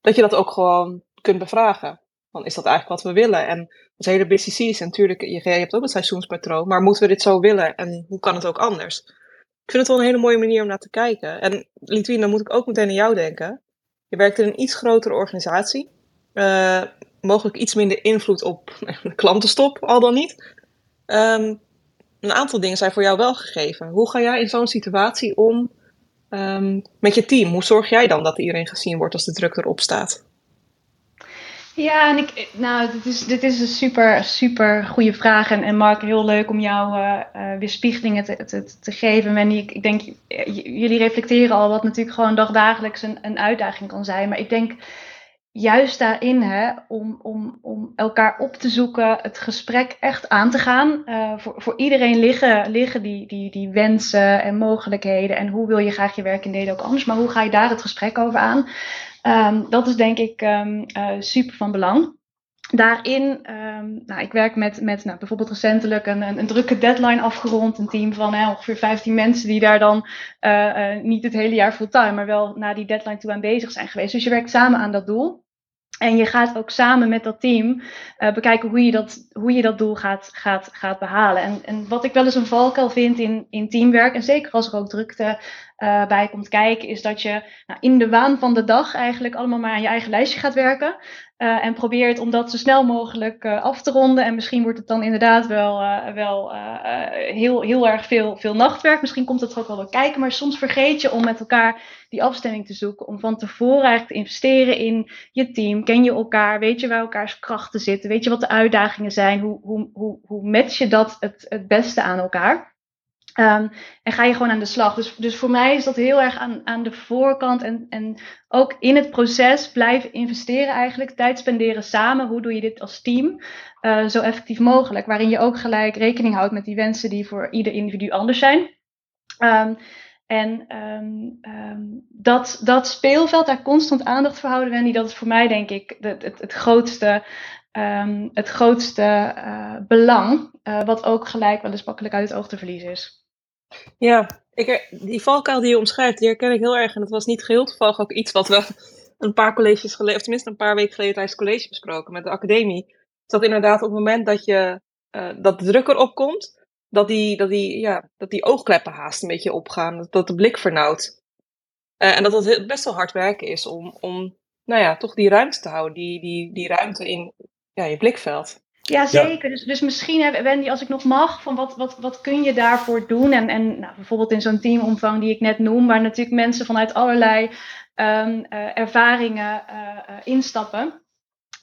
dat je dat ook gewoon kunt bevragen. Dan is dat eigenlijk wat we willen. En als hele busy season, natuurlijk, je, je hebt ook het seizoenspatroon, maar moeten we dit zo willen en hoe kan het ook anders? Ik vind het wel een hele mooie manier om naar te kijken. En Litwin, dan moet ik ook meteen aan jou denken. Je werkt in een iets grotere organisatie. Uh, mogelijk iets minder invloed op de klantenstop, al dan niet. Um, een aantal dingen zijn voor jou wel gegeven. Hoe ga jij in zo'n situatie om um, met je team? Hoe zorg jij dan dat iedereen gezien wordt als de druk erop staat? Ja, en ik, nou, dit is, dit is een super, super goede vraag. En, en Mark, heel leuk om jou uh, uh, weerspiegelingen te, te, te geven. En ik, ik denk, jullie reflecteren al wat natuurlijk gewoon dagdagelijks een, een uitdaging kan zijn. Maar ik denk juist daarin, hè, om, om, om elkaar op te zoeken, het gesprek echt aan te gaan. Uh, voor, voor iedereen liggen, liggen die, die, die wensen en mogelijkheden. En hoe wil je graag je werk in delen ook anders. Maar hoe ga je daar het gesprek over aan? Um, dat is denk ik um, uh, super van belang. Daarin, ehm, nou, ik werk met, met nou, bijvoorbeeld recentelijk een, een, een, drukke deadline afgerond. Een team van hè, ongeveer 15 mensen die daar dan uh, uh, niet het hele jaar fulltime, maar wel naar die deadline toe aan bezig zijn geweest. Dus je werkt samen aan dat doel. En je gaat ook samen met dat team uh, bekijken hoe je dat, hoe je dat doel gaat, gaat, gaat behalen. En, en wat ik wel eens een valkuil vind in, in teamwerk, en zeker als er ook drukte uh, bij komt kijken, is dat je nou, in de waan van de dag eigenlijk allemaal maar aan je eigen lijstje gaat werken. Uh, en probeert om dat zo snel mogelijk uh, af te ronden. En misschien wordt het dan inderdaad wel, wel heel, heel erg veel, veel nachtwerk. Misschien komt het er ook wel wel kijken. Maar soms vergeet je om met elkaar die afstemming te zoeken. Om van tevoren eigenlijk te investeren in je team. Ken je elkaar? Weet je waar elkaars krachten zitten? Weet je wat de uitdagingen zijn? Hoe, hoe, hoe, hoe match je dat het, het beste aan elkaar? Um, en ga je gewoon aan de slag. Dus, dus voor mij is dat heel erg aan, aan de voorkant en, en ook in het proces blijven investeren eigenlijk. Tijd spenderen samen. Hoe doe je dit als team uh, zo effectief mogelijk? Waarin je ook gelijk rekening houdt met die wensen die voor ieder individu anders zijn. Um, en um, dat, dat speelveld, daar constant aandacht voor houden, Wendy, dat is voor mij denk ik het, het grootste, um, het grootste uh, belang. Uh, wat ook gelijk wel eens makkelijk uit het oog te verliezen is. Ja, ik, die valkuil die je omschrijft, die herken ik heel erg. En dat was niet geheel toevallig ook iets wat we een paar colleges geleden, of tenminste een paar weken geleden tijdens het college besproken met de academie. Dat inderdaad op het moment dat, je, uh, dat de druk erop komt, dat die, dat, die, ja, dat die oogkleppen haast een beetje opgaan. Dat de blik vernauwt. En dat het best wel hard werken is om, om nou ja, toch die ruimte te houden. Die, die, die ruimte in ja, je blikveld. Ja, zeker. Ja. Dus, dus misschien, Wendy, als ik nog mag, van wat, wat, wat kun je daarvoor doen? En, en nou, bijvoorbeeld in zo'n teamomvang die ik net noem, waar natuurlijk mensen vanuit allerlei um, uh, ervaringen uh, instappen,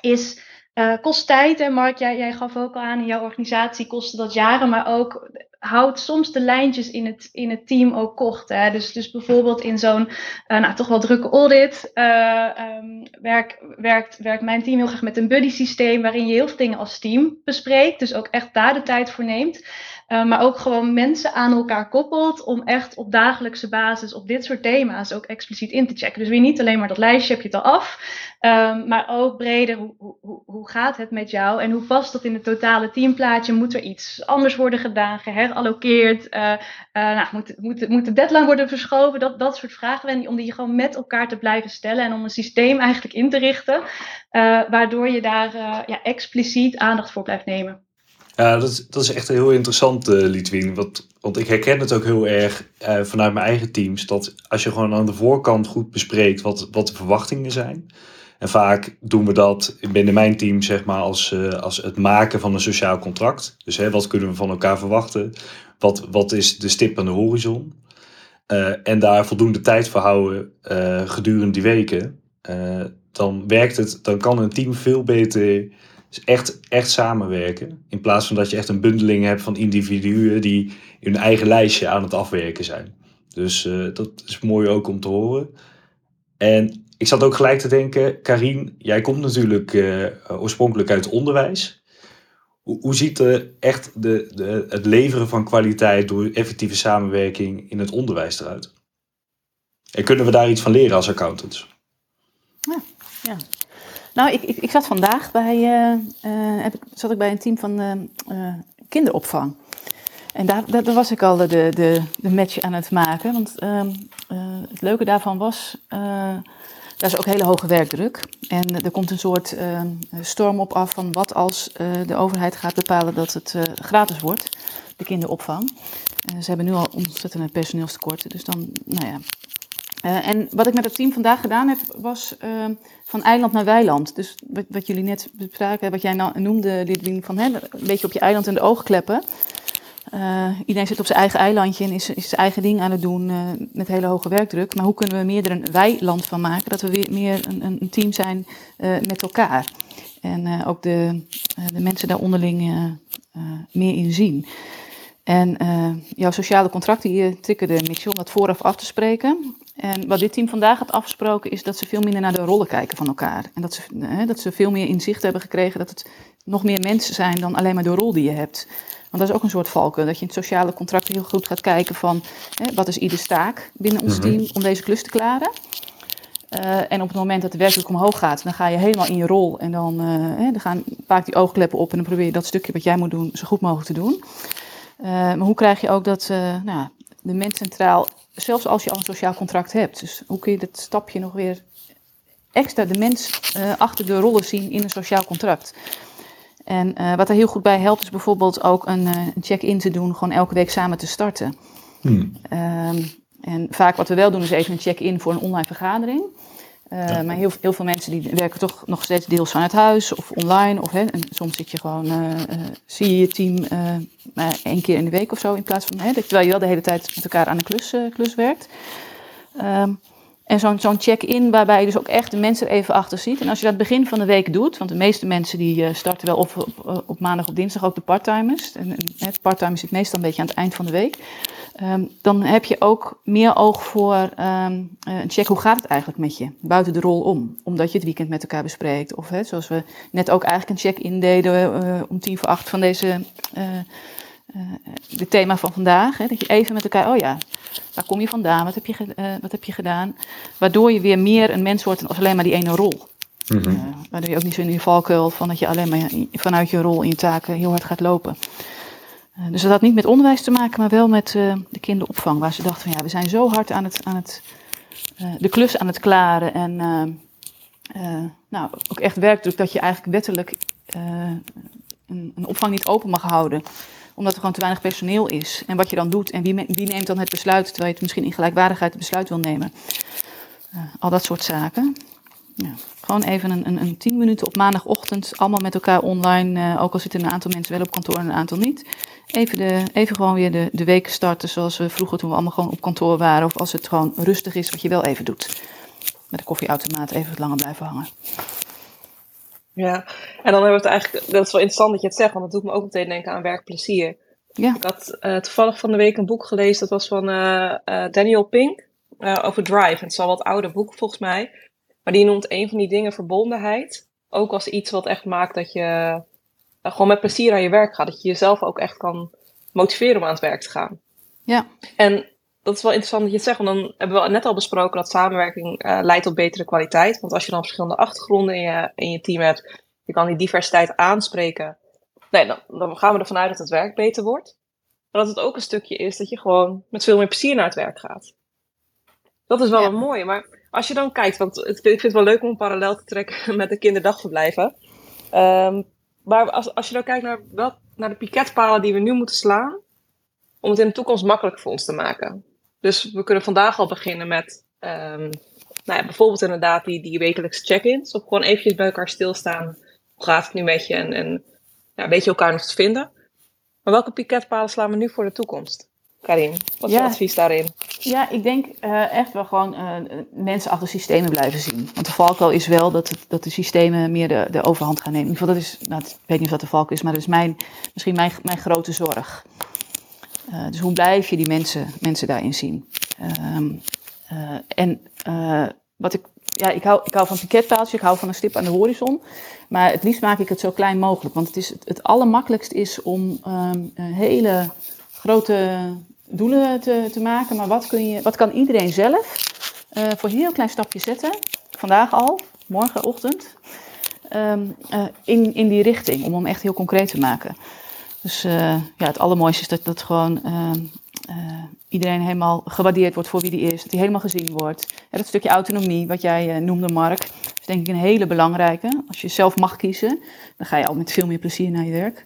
is uh, kost tijd. En Mark, jij, jij gaf ook al aan, in jouw organisatie kostte dat jaren, maar ook houdt soms de lijntjes in het, in het team ook kort. Hè? Dus, dus bijvoorbeeld in zo'n uh, nou, toch wel drukke audit uh, um, werk, werkt, werkt mijn team heel graag met een buddy systeem waarin je heel veel dingen als team bespreekt. Dus ook echt daar de tijd voor neemt. Uh, maar ook gewoon mensen aan elkaar koppelt om echt op dagelijkse basis op dit soort thema's ook expliciet in te checken. Dus weer niet alleen maar dat lijstje heb je het al af, um, maar ook breder, hoe, hoe, hoe gaat het met jou en hoe past dat in het totale teamplaatje? Moet er iets anders worden gedaan, geherallokeerd? Uh, uh, nou, moet, moet, moet de deadline worden verschoven? Dat, dat soort vragen, om die gewoon met elkaar te blijven stellen en om een systeem eigenlijk in te richten, waardoor je daar ja, expliciet aandacht voor blijft nemen. Ja, dat, dat is echt heel interessant, uh, Litwin. Want, want ik herken het ook heel erg uh, vanuit mijn eigen teams. Dat als je gewoon aan de voorkant goed bespreekt wat, wat de verwachtingen zijn. En vaak doen we dat binnen mijn team, zeg maar, als, uh, als het maken van een sociaal contract. Dus hè, wat kunnen we van elkaar verwachten? Wat, wat is de stip aan de horizon? en daar voldoende tijd voor houden gedurende die weken. dan werkt het, dan kan een team veel beter dus echt, echt samenwerken. In plaats van dat je echt een bundeling hebt van individuen die hun eigen lijstje aan het afwerken zijn. Dus uh, dat is mooi ook om te horen. En ik zat ook gelijk te denken, Karin, jij komt natuurlijk uh, oorspronkelijk uit onderwijs. Hoe, hoe ziet de, echt de, de, het leveren van kwaliteit door effectieve samenwerking in het onderwijs eruit? En kunnen we daar iets van leren als accountants? Ja, ja. Nou, ik, ik, ik zat vandaag bij, heb ik, zat ik bij een team van uh, kinderopvang. En daar, was ik al de, de, de match aan het maken. Want ehm, het leuke daarvan was, daar is ook hele hoge werkdruk. En er komt een soort storm op af van wat als de overheid gaat bepalen dat het gratis wordt, de kinderopvang. ze hebben nu al ontzettende personeelstekorten. Dus dan, nou ja, uh, en wat ik met het team vandaag gedaan heb, was uh, van eiland naar weiland. Dus wat, wat jullie net bespraken, wat jij nou noemde, Lidwien, van hè, een beetje op je eiland in de ogen kleppen. Uh, iedereen zit op zijn eigen eilandje en is, is zijn eigen ding aan het doen met hele hoge werkdruk. Maar hoe kunnen we meer er een weiland van maken, dat we weer meer een, een team zijn met elkaar. En ook de, de mensen daar onderling meer in zien. En jouw sociale contract die je triggerde, Mitchell, om dat vooraf af te spreken. En wat dit team vandaag had afgesproken is dat ze veel minder naar de rollen kijken van elkaar. En dat ze, hè, dat ze veel meer inzicht hebben gekregen dat het nog meer mensen zijn dan alleen maar de rol die je hebt. Want dat is ook een soort valken, dat je in het sociale contract heel goed gaat kijken van hè, wat is ieders taak binnen ons team om deze klus te klaren. Eh, en op het moment dat de werkdruk omhoog gaat, dan ga je helemaal in je rol. En dan, uh, hè, dan gaan vaak die oogkleppen op en dan probeer je dat stukje wat jij moet doen zo goed mogelijk te doen. Uh, maar hoe krijg je ook dat nou, de mens centraal, zelfs als je al een sociaal contract hebt. Dus hoe kun je dat stapje nog weer extra de mens achter de rollen zien in een sociaal contract? En wat er heel goed bij helpt is bijvoorbeeld ook een, een check-in te doen, gewoon elke week samen te starten. Hmm. Um, en vaak wat we wel doen is even een check-in voor een online vergadering. Uh, Maar heel, heel, veel mensen die werken toch nog steeds deels vanuit huis of online. Of, hè, en soms zit je gewoon, uh, uh, zie je je team één keer in de week of zo. In plaats van, hè, terwijl je wel de hele tijd met elkaar aan de klus, klus werkt. Um, en zo'n check-in waarbij je dus ook echt de mensen er even achter ziet. En als je dat begin van de week doet, want de meeste mensen die starten wel op, op, op maandag of dinsdag, ook de parttimers. En, het parttimers zit meestal een beetje aan het eind van de week. Um, dan heb je ook meer oog voor um, een check hoe gaat het eigenlijk met je, buiten de rol om. Omdat je het weekend met elkaar bespreekt. Of zoals we net ook eigenlijk een check indeden uh, om tien voor acht van deze, uh, dit thema van vandaag. Hè, dat je even met elkaar, oh ja, waar kom je vandaan, wat heb je, wat heb je gedaan. Waardoor je weer meer een mens wordt als alleen maar die ene rol. Mm -hmm. waardoor je ook niet zo in die valkuil van dat je alleen maar vanuit je rol in je taken heel hard gaat lopen. Eh, dus dat had niet met onderwijs te maken, maar wel met de kinderopvang. Waar ze dachten van ja, we zijn zo hard aan het, aan het de klus aan het klaren. En nou, ook echt werkdruk dat je eigenlijk wettelijk een, een, opvang niet open mag houden. Omdat er gewoon te weinig personeel is. En wat je dan doet en wie, wie neemt dan het besluit, terwijl je het misschien in gelijkwaardigheid het besluit wil nemen. al dat soort zaken. Gewoon even een, een, een tien minuten op maandagochtend, allemaal met elkaar online. ook al zitten een aantal mensen wel op kantoor en een aantal niet Even, de, even gewoon weer de, de week starten zoals we vroeger toen we allemaal gewoon op kantoor waren. Of als het gewoon rustig is, wat je wel even doet. Met de koffieautomaat even wat langer blijven hangen. Ja, en dan hebben we het eigenlijk, dat is wel interessant dat je het zegt, want dat doet me ook meteen denken aan werkplezier. Ja. Ik had uh, toevallig van de week een boek gelezen, dat was van uh, uh, Daniel Pink, over Drive. En het is al wat ouder boek volgens mij. Maar die noemt een van die dingen verbondenheid. Ook als iets wat echt maakt dat je gewoon met plezier aan je werk gaat. Dat je jezelf ook echt kan motiveren om aan het werk te gaan. Ja. En dat is wel interessant dat je het zegt, want dan hebben we net al besproken dat samenwerking uh, leidt tot betere kwaliteit. Want als je dan verschillende achtergronden in je, in je team hebt, je kan die diversiteit aanspreken. Nee, dan, dan gaan we ervan uit dat het werk beter wordt. Maar dat het ook een stukje is dat je gewoon met veel meer plezier naar het werk gaat. Dat is wel ja. een mooie. Maar als je dan kijkt, want ik vind het wel leuk om een parallel te trekken met de kinderdagverblijven. Um, maar als, als je dan kijkt naar, wel, naar de piketpalen die we nu moeten slaan, om het in de toekomst makkelijk voor ons te maken. Dus we kunnen vandaag al beginnen met um, nou ja, bijvoorbeeld inderdaad die, die wekelijkse check-ins. Of gewoon eventjes bij elkaar stilstaan. Hoe gaat het nu met je? En, en ja, een beetje elkaar nog te vinden. Maar welke piketpalen slaan we nu voor de toekomst? Karin, wat is ja. je advies daarin? Ja, ik denk uh, echt wel gewoon uh, mensen achter systemen blijven zien. Want de valkuil is wel dat, het, dat de systemen meer de, de overhand gaan nemen. In ieder geval, dat is, nou, ik weet niet of dat de valkuil is, maar dat is mijn, misschien mijn, mijn grote zorg. Uh, dus hoe blijf je die mensen, mensen daarin zien? Um, en wat ik, ja, ik hou, ik hou van piketpaaltjes, ik hou van een stip aan de horizon. Maar het liefst maak ik het zo klein mogelijk. Want het, is, het, allermakkelijkst is om um, hele grote doelen te, te maken, maar wat, kun je, wat kan iedereen zelf voor een heel klein stapje zetten, vandaag al, morgenochtend, uh, in, in die richting, om hem echt heel concreet te maken. Dus uh, ja, het allermooiste is dat, dat gewoon ehm, iedereen helemaal gewaardeerd wordt voor wie die is, dat hij helemaal gezien wordt. Dat stukje autonomie, wat jij noemde, Mark, is denk ik een hele belangrijke. Als je zelf mag kiezen, dan ga je al met veel meer plezier naar je werk.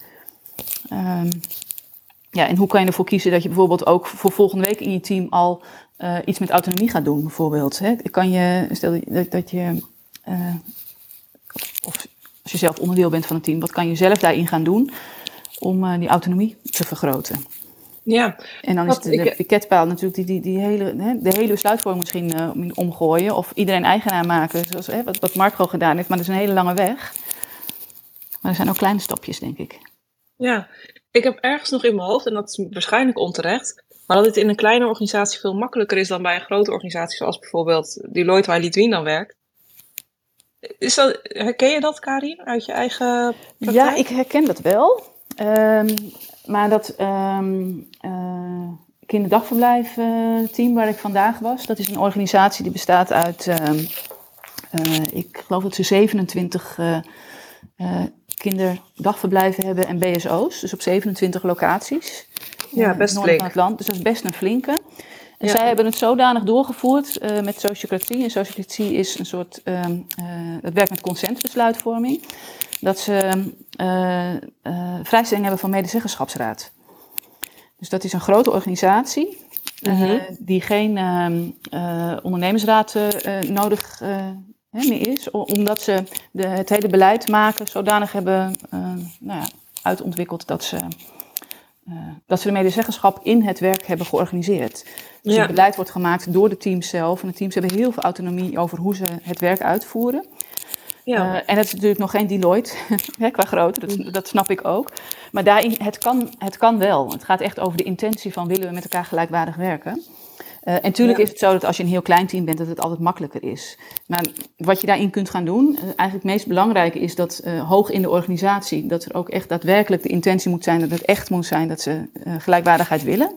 Um, ja, en hoe kan je ervoor kiezen dat je bijvoorbeeld ook voor volgende week in je team al iets met autonomie gaat doen, bijvoorbeeld? Hè? Kan je, stel dat, dat je, of als je zelf onderdeel bent van het team, wat kan je zelf daarin gaan doen om uh, die autonomie te vergroten? Ja. En dan is de, de piketpaal natuurlijk die, die, die hele, hè, de hele besluitvorming misschien omgooien of iedereen eigenaar maken, zoals hè, wat, wat Marco gedaan heeft, maar dat is een hele lange weg. Maar er zijn ook kleine stapjes, denk ik. Ja, ik heb ergens nog in mijn hoofd, en dat is waarschijnlijk onterecht, maar dat het in een kleine organisatie veel makkelijker is dan bij een grote organisatie, zoals bijvoorbeeld Deloitte, waar Lidwien dan werkt. Is dat, herken je dat, Karin, uit je eigen praktijk? Ja, ik herken dat wel. Um, maar dat um, uh, kinderdagverblijf uh, team waar ik vandaag was, dat is een organisatie die bestaat uit um, ik geloof dat ze 27 kinderdagverblijven hebben en BSO's. Dus op 27 locaties. Ja, best flink. Van het land. Dus dat is best een flinke. En zij hebben het zodanig doorgevoerd uh, met sociocratie. En sociocratie is een soort, uh, het werkt met consensusbesluitvorming. Dat ze uh, vrijstelling hebben van medezeggenschapsraad. Dus dat is een grote organisatie uh die geen ehm, ondernemersraad nodig meer is. Omdat ze de, het hele beleid maken zodanig hebben nou ja, uitontwikkeld dat ze uh, dat ze de medezeggenschap in het werk hebben georganiseerd. Dus het beleid wordt gemaakt door de teams zelf. En de teams hebben heel veel autonomie over hoe ze het werk uitvoeren. Ja. Uh, en het is natuurlijk nog geen Deloitte qua grootte, dat, dat, snap ik ook. Maar daarin, het, kan, het kan wel. Het gaat echt over de intentie van willen we met elkaar gelijkwaardig werken. Uh, en natuurlijk is het zo dat als je een heel klein team bent, dat het altijd makkelijker is. Maar wat je daarin kunt gaan doen, uh, eigenlijk het meest belangrijke is dat uh, hoog in de organisatie, dat er ook echt daadwerkelijk de intentie moet zijn, dat het echt moet zijn dat ze gelijkwaardigheid willen.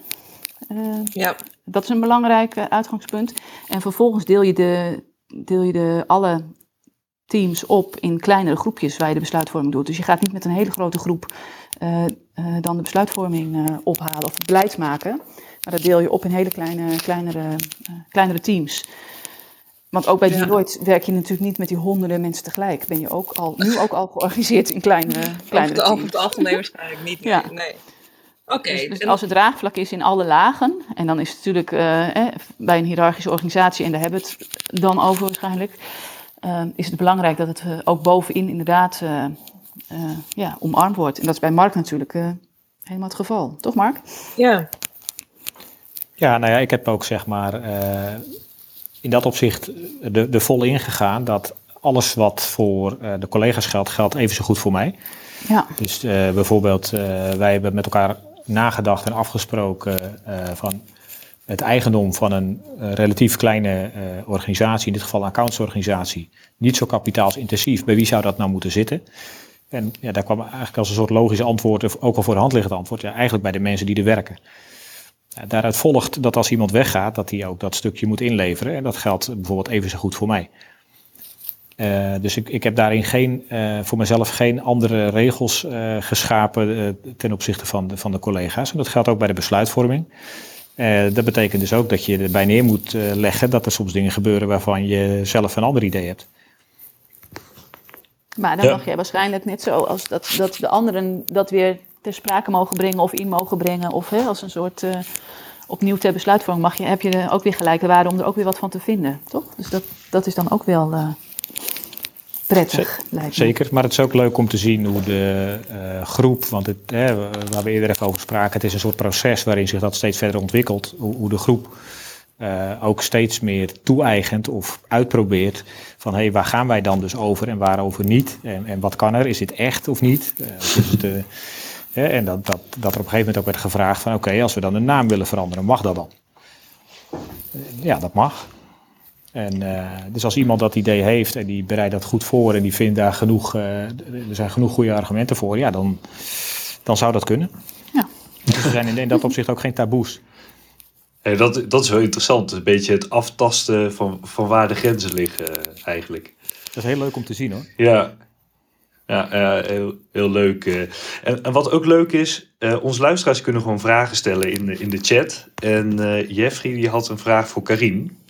ja. Dat is een belangrijk uitgangspunt. En vervolgens deel je, de, deel je de, alle teams op in kleinere groepjes waar je de besluitvorming doet. Dus je gaat niet met een hele grote groep dan de besluitvorming ophalen of beleid maken. Maar dat deel je op in hele kleine, kleinere, kleinere teams. Want ook bij ja. Deloitte werk je natuurlijk niet met die honderden mensen tegelijk. Ben je ook al, nu ook al georganiseerd in kleine, kleine teams. Over het algemeen waarschijnlijk niet, ja. nee. Oké. Dus, dus als het draagvlak is in alle lagen, en dan is het natuurlijk eh, eh, bij een hiërarchische organisatie, en daar hebben we het dan over waarschijnlijk, is het belangrijk dat het uh, ook bovenin inderdaad ja, omarmd wordt. En dat is bij Mark natuurlijk helemaal het geval. Toch Mark? Ja, ja, nou ja, ik heb ook zeg maar uh, in dat opzicht de, de vol ingegaan dat alles wat voor uh, de collega's geldt, geldt even zo goed voor mij. Ja. Dus uh, bijvoorbeeld, wij hebben met elkaar nagedacht en afgesproken van het eigendom van een relatief kleine organisatie, in dit geval een accountsorganisatie, niet zo kapitaalsintensief, bij wie zou dat nou moeten zitten? En ja, daar kwam eigenlijk als een soort logisch antwoord, ook al voor de hand liggend antwoord, ja, eigenlijk bij de mensen die er werken. Daaruit volgt dat als iemand weggaat, dat hij ook dat stukje moet inleveren. En dat geldt bijvoorbeeld even zo goed voor mij. Uh, dus ik, ik heb daarin geen, voor mezelf geen andere regels geschapen ten opzichte van de, van de collega's. En dat geldt ook bij de besluitvorming. Dat betekent dus ook dat je erbij neer moet leggen dat er soms dingen gebeuren waarvan je zelf een ander idee hebt. Maar dan ja. mag jij waarschijnlijk net zo als dat, dat de anderen dat weer ter sprake mogen brengen of in mogen brengen. Of hè, als een soort uh, opnieuw ter besluitvorming mag je, heb je ook weer gelijke waarde om er ook weer wat van te vinden. Toch? Dus dat, dat is dan ook wel prettig. Zeker, maar het is ook leuk om te zien hoe de uh, groep, want het, hè, waar we eerder even over spraken, het is een soort proces waarin zich dat steeds verder ontwikkelt. Hoe, hoe de groep uh, ook steeds meer toe-eigent of uitprobeert van hé, hey, waar gaan wij dan dus over en waarover niet? En, en wat kan er? Is dit echt of niet? Uh, is het, en dat, dat, dat er op een gegeven moment ook werd gevraagd van oké, als we dan de naam willen veranderen, mag dat dan? Ja, dat mag. En uh, dus als iemand dat idee heeft en die bereidt dat goed voor en die vindt daar genoeg, uh, er zijn genoeg goede argumenten voor, ja, dan, dan zou dat kunnen. Ja. Dus er zijn in dat opzicht ook geen taboes. Hey, dat, dat is wel interessant. Een beetje het aftasten van, van waar de grenzen liggen, eigenlijk. Dat is heel leuk om te zien hoor. Ja, ja, uh, heel, heel leuk. Uh. En, en, wat ook leuk is, uh, onze luisteraars kunnen gewoon vragen stellen in de, in de chat. En Jeffrey die had een vraag voor Karin.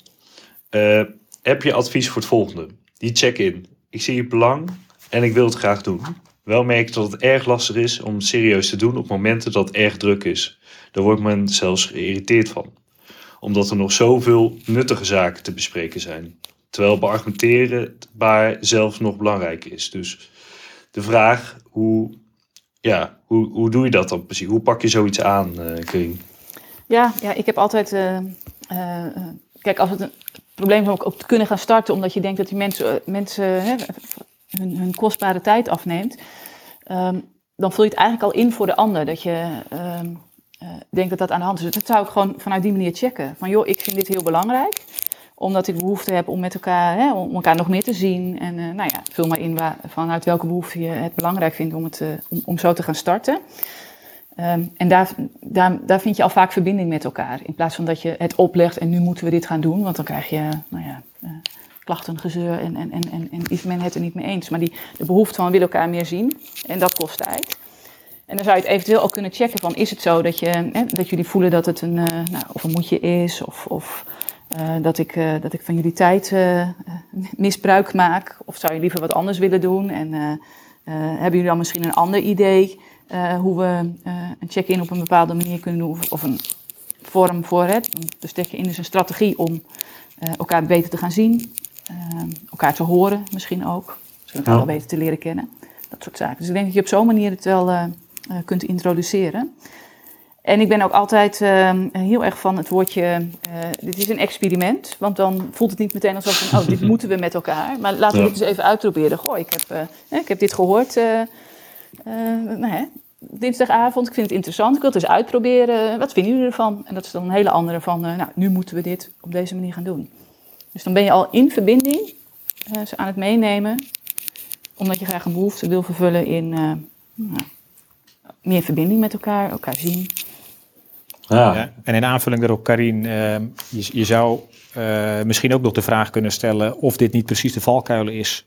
Heb je advies voor het volgende? Die check-in. Ik zie het belang en ik wil het graag doen. Wel merk ik dat het erg lastig is om het serieus te doen op momenten dat het erg druk is. Daar wordt men zelfs geïrriteerd van. Omdat er nog zoveel nuttige zaken te bespreken zijn. Terwijl beargumenteren waar zelfs nog belangrijk is. Dus de vraag hoe, ja, hoe, hoe doe je dat dan precies? Hoe pak je zoiets aan, uh, Ja, ja, ik heb altijd. Uh, kijk, als het een probleem om ook te kunnen gaan starten, omdat je denkt dat die mensen, mensen hè, hun, hun, kostbare tijd afneemt, um, dan vul je het eigenlijk al in voor de ander. Dat je um, denkt dat dat aan de hand is. Dus dat zou ik gewoon vanuit die manier checken. Van joh, ik vind dit heel belangrijk omdat ik behoefte heb om met elkaar, hè, om elkaar nog meer te zien. En uh, nou ja, vul maar in waar, vanuit welke behoefte je het belangrijk vindt om, het, om, zo te gaan starten. Um, en daar, daar, daar vind je al vaak verbinding met elkaar. In plaats van dat je het oplegt en nu moeten we dit gaan doen. Want dan krijg je, nou ja, uh, klachtengezeur en, en, en, en, en is men het er niet mee eens. Maar die, de behoefte van willen elkaar meer zien en dat kost tijd. En dan zou je het eventueel ook kunnen checken van is het zo dat, je, dat jullie voelen dat het een, uh, nou, of een moedje is of, of uh, dat, ik, dat ik van jullie tijd misbruik maak. Of zou je liever wat anders willen doen en hebben jullie dan misschien een ander idee hoe we een check-in op een bepaalde manier kunnen doen of, een vorm voor het. Dus check-in is een strategie om elkaar beter te gaan zien, elkaar te horen misschien ook. Misschien elkaar wel beter te leren kennen. Dat soort zaken. Dus ik denk dat je op zo'n manier het wel kunt introduceren. En ik ben ook altijd uh, heel erg van het woordje, uh, dit is een experiment. Want dan voelt het niet meteen alsof van, oh, dit moeten we met elkaar. Maar laten we ja. dit eens even uitproberen. Goh, ik heb, ik heb dit gehoord nou, hè, dinsdagavond. Ik vind het interessant, ik wil het eens uitproberen. Wat vinden jullie ervan? En dat is dan een hele andere van, nou, nu moeten we dit op deze manier gaan doen. Dus dan ben je al in verbinding, ze aan het meenemen omdat je graag een behoefte wil vervullen in uh, nou, meer verbinding met elkaar, elkaar zien. Ja. ja en in aanvulling daarop, Karin, uh, je, je, zou uh, misschien ook nog de vraag kunnen stellen of dit niet precies de valkuil is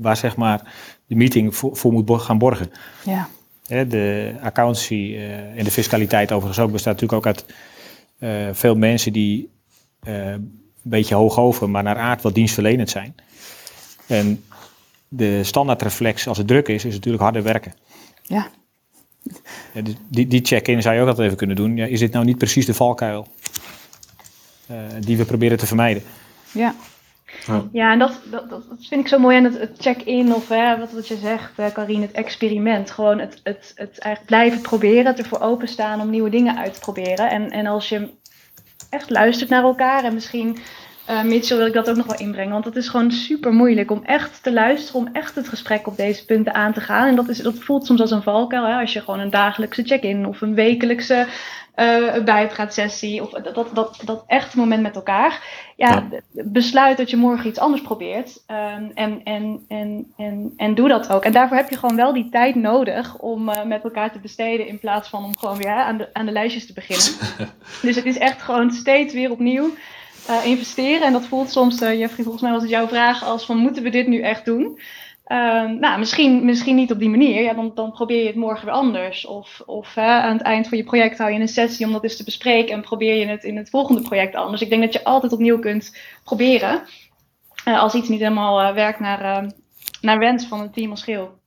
waar zeg maar de meeting voor, voor moet gaan borgen. Ja. De accountancy en de fiscaliteit overigens ook bestaat natuurlijk ook uit veel mensen die een beetje hoog over, maar naar aard wat dienstverlenend zijn. En de standaardreflex als het druk is, is natuurlijk harder werken. Ja. ja die, die check-in zou je ook altijd even kunnen doen. Ja, is dit nou niet precies de valkuil uh, die we proberen te vermijden? Ja. Ja, en dat, dat, dat vind ik zo mooi aan het, check-in of hè, wat, wat je zegt, Karine, het experiment. Gewoon het, het, het eigenlijk blijven proberen, het ervoor openstaan om nieuwe dingen uit te proberen. En, en als je echt luistert naar elkaar en misschien uh, Mitchell wil ik dat ook nog wel inbrengen. Want het is gewoon super moeilijk om echt te luisteren, om echt het gesprek op deze punten aan te gaan. En dat, is, dat voelt soms als een valkuil. Hè? Als je gewoon een dagelijkse check-in of een wekelijkse uh, bijpraatsessie. Of dat, dat, dat, dat echte moment met elkaar. Ja, ja, besluit dat je morgen iets anders probeert. Um, en, en, en, en, en doe dat ook. En daarvoor heb je gewoon wel die tijd nodig om uh, met elkaar te besteden. In plaats van om gewoon weer aan, de, aan de lijstjes te beginnen. dus het is echt gewoon steeds weer opnieuw uh, investeren. En dat voelt soms, uh, Jeffrey, volgens mij was het jouw vraag als van moeten we dit nu echt doen? Uh, nou, misschien, misschien niet op die manier. Ja, dan, dan probeer je het morgen weer anders. Of, of aan het eind van je project hou je een sessie om dat eens te bespreken en probeer je het in het volgende project anders. Ik denk dat je altijd opnieuw kunt proberen. Uh, als iets niet helemaal werkt naar, naar wens van het team als geheel.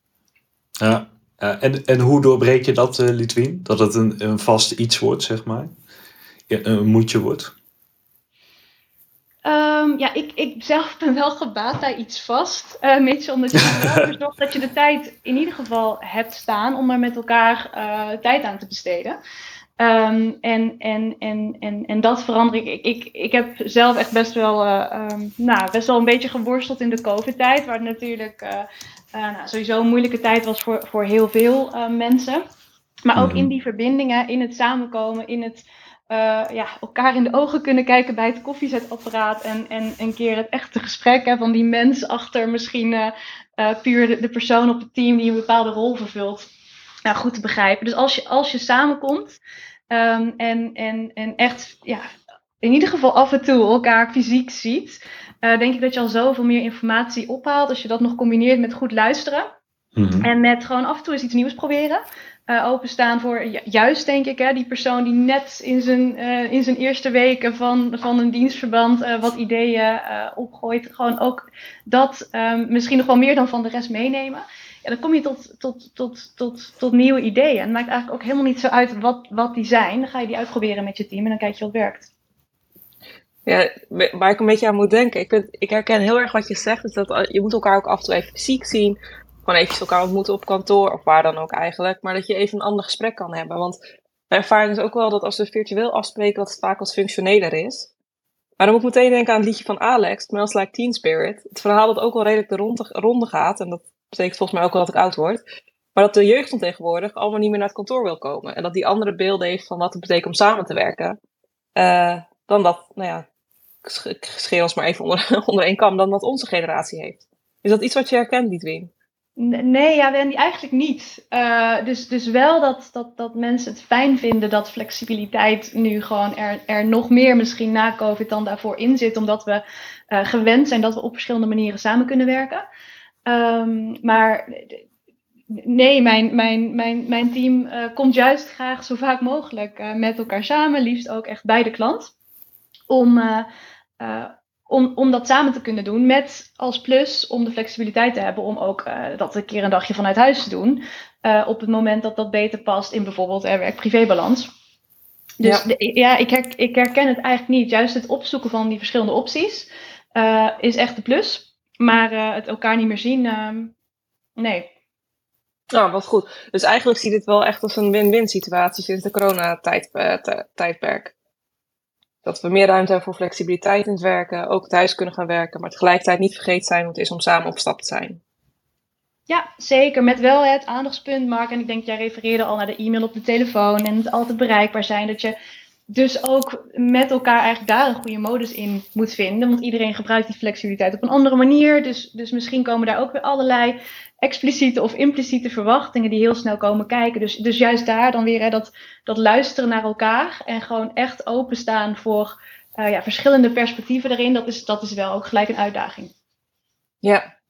Ja, en, en hoe doorbreek je dat, Litwin? Dat het een, een vast iets wordt, zeg maar? Een moedje wordt? Um, ja, ik, ik zelf ben wel gebaat bij iets vast. Uh, omdat je ervoor zorgt dat je de tijd in ieder geval hebt staan om er met elkaar uh, tijd aan te besteden. Um, en, en, en, en, en dat verander ik. Ik, ik, ik heb zelf echt best wel, uh, um, nou, best wel een beetje geworsteld in de COVID-tijd. Waar het natuurlijk nou, sowieso een moeilijke tijd was voor, voor heel veel mensen. Maar ook in Mhm. die verbindingen, in het samenkomen, in het uh, ja, elkaar in de ogen kunnen kijken bij het koffiezetapparaat. En, en een keer het echte gesprek hè, van die mens achter misschien uh, uh, puur de, de, persoon op het team die een bepaalde rol vervult. Nou, goed te begrijpen. Dus als je, als je samenkomt um, en, en, en echt ja, in ieder geval af en toe elkaar fysiek ziet, denk ik dat je al zoveel meer informatie ophaalt. Als je dat nog combineert met goed luisteren. Mhm. En met gewoon af en toe eens iets nieuws proberen. Uh, openstaan voor ju juist, denk ik, hè, die persoon die net in zijn, uh, in zijn eerste weken van, van een dienstverband uh, wat ideeën opgooit. Gewoon ook dat um, misschien nog wel meer dan van de rest meenemen. Ja, dan kom je tot, tot, tot, tot, tot nieuwe ideeën. En het maakt eigenlijk ook helemaal niet zo uit wat, wat die zijn. Dan ga je die uitproberen met je team en dan kijk je wat werkt. Ja, waar ik een beetje aan moet denken. Ik, vind, ik herken heel erg wat je zegt. Is dat je moet elkaar ook af en toe even fysiek zien gewoon even elkaar ontmoeten op kantoor of waar dan ook eigenlijk. Maar dat je even een ander gesprek kan hebben. Want mijn ervaring is ook wel dat als we virtueel afspreken, dat het vaak wat functioneler is. Maar dan moet ik meteen denken aan het liedje van Alex, Smells Like Teen Spirit. Het verhaal dat ook wel redelijk de ronde, ronde gaat. En dat betekent volgens mij ook wel dat ik oud word. Maar dat de jeugd van tegenwoordig allemaal niet meer naar het kantoor wil komen. En dat die andere beelden heeft van wat het betekent om samen te werken. Uh, dan dat, nou ja, ik scheer ons maar even onder, onder één kam, dan dat onze generatie heeft. Is dat iets wat je herkent, Dietwin? Nee, ja, eigenlijk niet. Uh, dus, dus wel dat, dat, dat mensen het fijn vinden dat flexibiliteit nu gewoon er, er nog meer misschien na COVID dan daarvoor in zit, omdat we uh, gewend zijn dat we op verschillende manieren samen kunnen werken. Um, maar nee, mijn, mijn, mijn, mijn team uh, komt juist graag zo vaak mogelijk met elkaar samen, liefst ook echt bij de klant, om om, om dat samen te kunnen doen. Met als plus om de flexibiliteit te hebben om ook uh, dat een keer een dagje vanuit huis te doen. Uh, op het moment dat dat beter past in bijvoorbeeld uh, werk-privé-balans. Dus ja, de, ja ik, her, ik, herken het eigenlijk niet. Juist het opzoeken van die verschillende opties is echt de plus. Maar het elkaar niet meer zien, ehm, nee. Nou, wat goed. Dus eigenlijk zie je dit wel echt als een win-win situatie sinds de coronatijdperk. Dat we meer ruimte hebben voor flexibiliteit in het werken, ook thuis kunnen gaan werken, maar tegelijkertijd niet vergeten zijn hoe het is om samen op stap te zijn. Ja, zeker. Met wel het aandachtspunt, Mark. En ik denk, jij refereerde al naar de e-mail op de telefoon en het altijd bereikbaar zijn. Dat je dus ook met elkaar eigenlijk daar een goede modus in moet vinden. Want iedereen gebruikt die flexibiliteit op een andere manier. Dus, dus misschien komen daar ook weer allerlei expliciete of impliciete verwachtingen die heel snel komen kijken. Dus, dus juist daar dan weer hè, dat, dat luisteren naar elkaar en gewoon echt openstaan voor uh, ja, verschillende perspectieven daarin, dat is, dat is wel ook gelijk een uitdaging. Ja.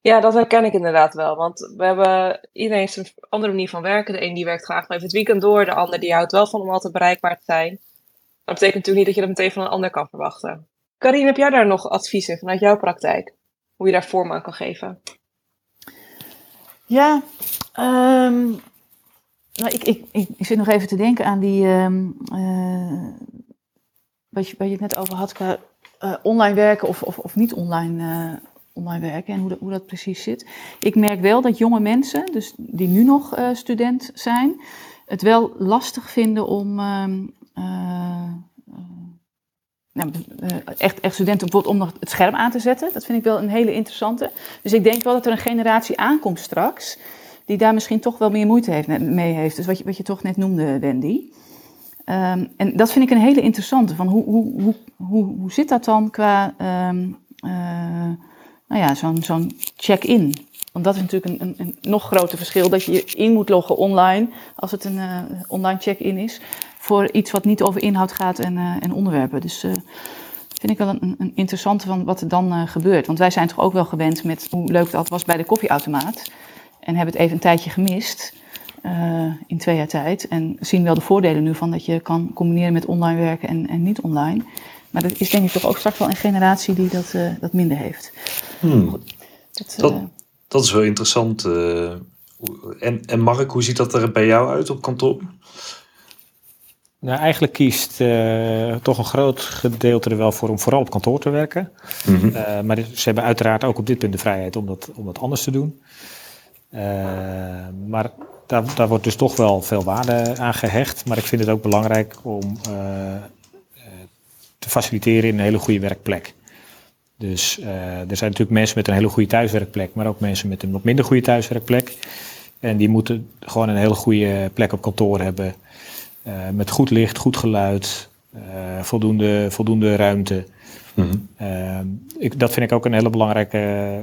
Ja, dat herken ik inderdaad wel. Want we hebben, iedereen heeft een andere manier van werken. De een die werkt graag maar even het weekend door, de ander die houdt wel van om altijd bereikbaar te zijn. Dat betekent natuurlijk niet dat je dat meteen van een ander kan verwachten. Karin, heb jij daar nog adviezen vanuit jouw praktijk? Hoe je daar vorm aan kan geven? Ja, um, nou, ik, ik, ik, ik, zit nog even te denken aan die. Um, uh, wat, je, wat je het net over had qua uh, online werken of, of, of niet online, uh, online werken en hoe, dat, hoe dat precies zit. Ik merk wel dat jonge mensen, dus die nu nog student zijn, het wel lastig vinden om. Um, nou, echt, echt studenten bijvoorbeeld om nog het scherm aan te zetten. Dat vind ik wel een hele interessante. Dus ik denk wel dat er een generatie aankomt straks die daar misschien toch wel meer moeite heeft, mee heeft. Dus wat je, wat je toch net noemde, Wendy. Um, en dat vind ik een hele interessante. Van hoe, hoe, hoe, hoe, hoe zit dat dan qua uh, nou ja, zo'n check-in? Want dat is natuurlijk een, een, een, nog groter verschil. Dat je je in moet loggen online, als het een uh, online check-in is voor iets wat niet over inhoud gaat en, uh, en onderwerpen. Dus uh, vind ik wel een, een interessante van wat er dan gebeurt. Want wij zijn toch ook wel gewend met hoe leuk dat was bij de koffieautomaat. En hebben het even een tijdje gemist in twee jaar tijd. En zien wel de voordelen nu van dat je kan combineren met online werken en, en niet online. Maar dat is denk ik toch ook straks wel een generatie die dat, dat minder heeft. Hmm. Dat, dat, dat, is wel interessant. en, en Mark, hoe ziet dat er bij jou uit op kantoor? Nou, eigenlijk kiest uh, toch een groot gedeelte er wel voor om vooral op kantoor te werken. Mm -hmm. uh, maar ze hebben uiteraard ook op dit punt de vrijheid om dat, om dat anders te doen. Uh, maar daar, daar wordt dus toch wel veel waarde aan gehecht. Maar ik vind het ook belangrijk om te faciliteren in een hele goede werkplek. Dus er zijn natuurlijk mensen met een hele goede thuiswerkplek, maar ook mensen met een wat minder goede thuiswerkplek. En die moeten gewoon een hele goede plek op kantoor hebben. Uh, met goed licht, goed geluid, uh, voldoende, voldoende ruimte. Mm -hmm. uh, ik, dat vind ik ook een hele belangrijke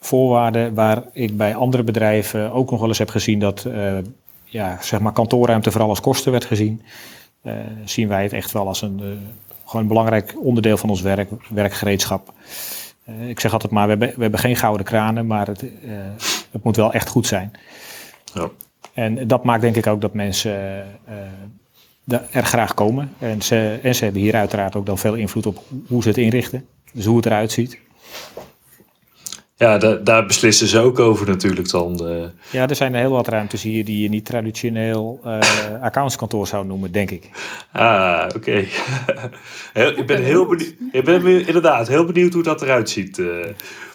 voorwaarde waar ik bij andere bedrijven ook nog wel eens heb gezien dat ja, zeg maar kantoorruimte vooral als kosten werd gezien. Zien wij het echt wel als een, gewoon een belangrijk onderdeel van ons werk, werkgereedschap. ik zeg altijd maar, we hebben, we hebben geen gouden kranen, maar het, het moet wel echt goed zijn. Ja. En dat maakt denk ik ook dat mensen er graag komen. En ze, en ze hebben hier uiteraard ook dan veel invloed op hoe ze het inrichten. Dus hoe het eruit ziet. Ja, da daar beslissen ze ook over natuurlijk dan. Uh... Ja, er zijn heel wat ruimtes hier die je niet traditioneel uh, accountskantoor zou noemen, denk ik. Ah, oké. Okay. ik ben heel benieuwd. Ik ben inderdaad heel benieuwd hoe dat eruit ziet. Uh,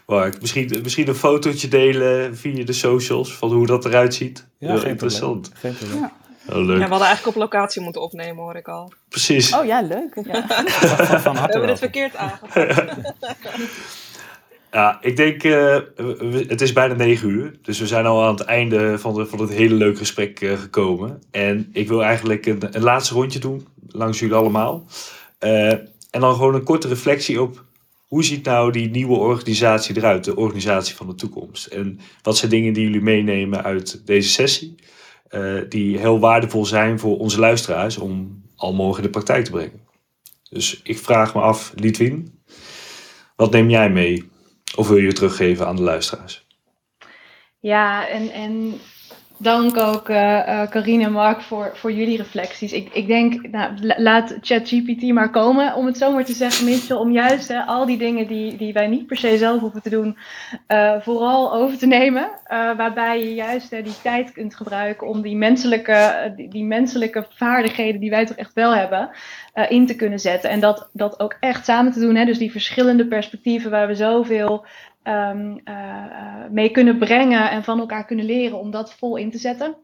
Mark, misschien, misschien een fotootje delen via de socials van hoe dat eruit ziet. Ja, Heel interessant. Geen ja. Oh, leuk. Ja, we hadden eigenlijk op locatie moeten opnemen, hoor ik al. Precies. Oh ja, leuk. Ja. van, van we hebben het verkeerd aangepakt. ja, ik denk, uh, het is bijna negen uur. Dus we zijn al aan het einde van, van het hele leuke gesprek uh, gekomen. En ik wil eigenlijk een, laatste rondje doen, langs jullie allemaal. Uh, en dan gewoon een korte reflectie op hoe ziet nou die nieuwe organisatie eruit, de organisatie van de toekomst? En wat zijn dingen die jullie meenemen uit deze sessie, die heel waardevol zijn voor onze luisteraars om al morgen in de praktijk te brengen? Dus ik vraag me af, Litwin, wat neem jij mee? Of wil je teruggeven aan de luisteraars? Ja, en, en dank ook uh, Carine en Mark voor, voor jullie reflecties. Ik, ik denk, nou, laat ChatGPT maar komen, om het zo maar te zeggen, Mitchell. Om juist al die dingen die, die wij niet per se zelf hoeven te doen, uh, vooral over te nemen. waarbij je juist die tijd kunt gebruiken om die menselijke, die, die, menselijke vaardigheden die wij toch echt wel hebben, in te kunnen zetten. En dat, dat ook echt samen te doen. Hè? Dus die verschillende perspectieven waar we zoveel um, uh, mee kunnen brengen en van elkaar kunnen leren om dat vol in te zetten.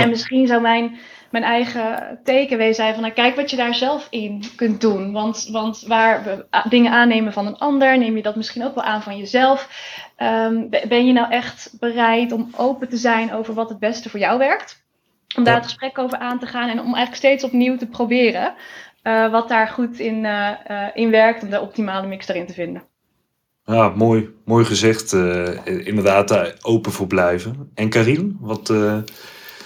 En misschien zou mijn, mijn eigen takeaway zijn van nou, kijk wat je daar zelf in kunt doen. Want, want waar we dingen aannemen van een ander, neem je dat misschien ook wel aan van jezelf. Um, ben je nou echt bereid om open te zijn over wat het beste voor jou werkt? Om daar het gesprek over aan te gaan en om eigenlijk steeds opnieuw te proberen uh, wat daar goed in, uh, in werkt om de optimale mix daarin te vinden. Ja, mooi, mooi gezegd. Uh, inderdaad, daar open voor blijven. En Karin, wat. Uh,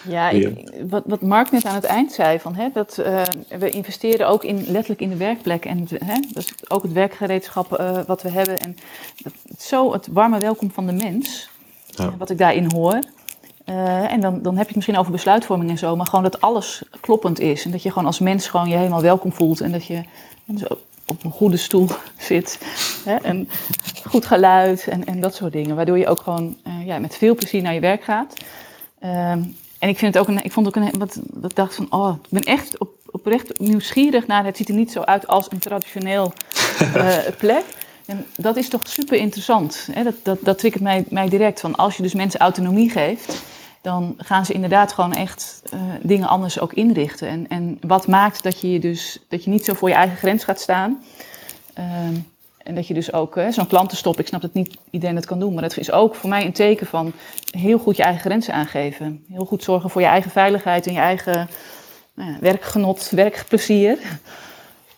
ja, ik, wat, wat Mark net aan het eind zei, van, hè, dat uh, we investeren ook in, letterlijk in de werkplek. En hè, dat is ook het werkgereedschap wat we hebben. En dat, zo het warme welkom van de mens, ja. wat ik daarin hoor. en dan, dan heb je het misschien over besluitvorming en zo, maar gewoon dat alles kloppend is. En dat je gewoon als mens gewoon je helemaal welkom voelt. En dat je dus op een goede stoel zit. Hè, en goed geluid en, en dat soort dingen. Waardoor je ook gewoon uh, ja, met veel plezier naar je werk gaat. Um, en ik, vind het ook een, ik vond ook een, wat, wat dacht van, oh, ik ben echt op, oprecht nieuwsgierig naar, het ziet er niet zo uit als een traditioneel uh, plek. En dat is toch super interessant. Hè? Dat, dat, dat triggert mij, mij direct van, als je dus mensen autonomie geeft, dan gaan ze inderdaad gewoon echt uh, dingen anders ook inrichten. En, en wat maakt dat je, dus, dat je niet zo voor je eigen grens gaat staan. Uh, en dat je dus ook uh, zo'n klantenstop, ik snap dat niet iedereen dat kan doen, maar dat is ook voor mij een teken van heel goed je eigen grenzen aangeven. Heel goed zorgen voor je eigen veiligheid en je eigen nou werkgenot, werkplezier.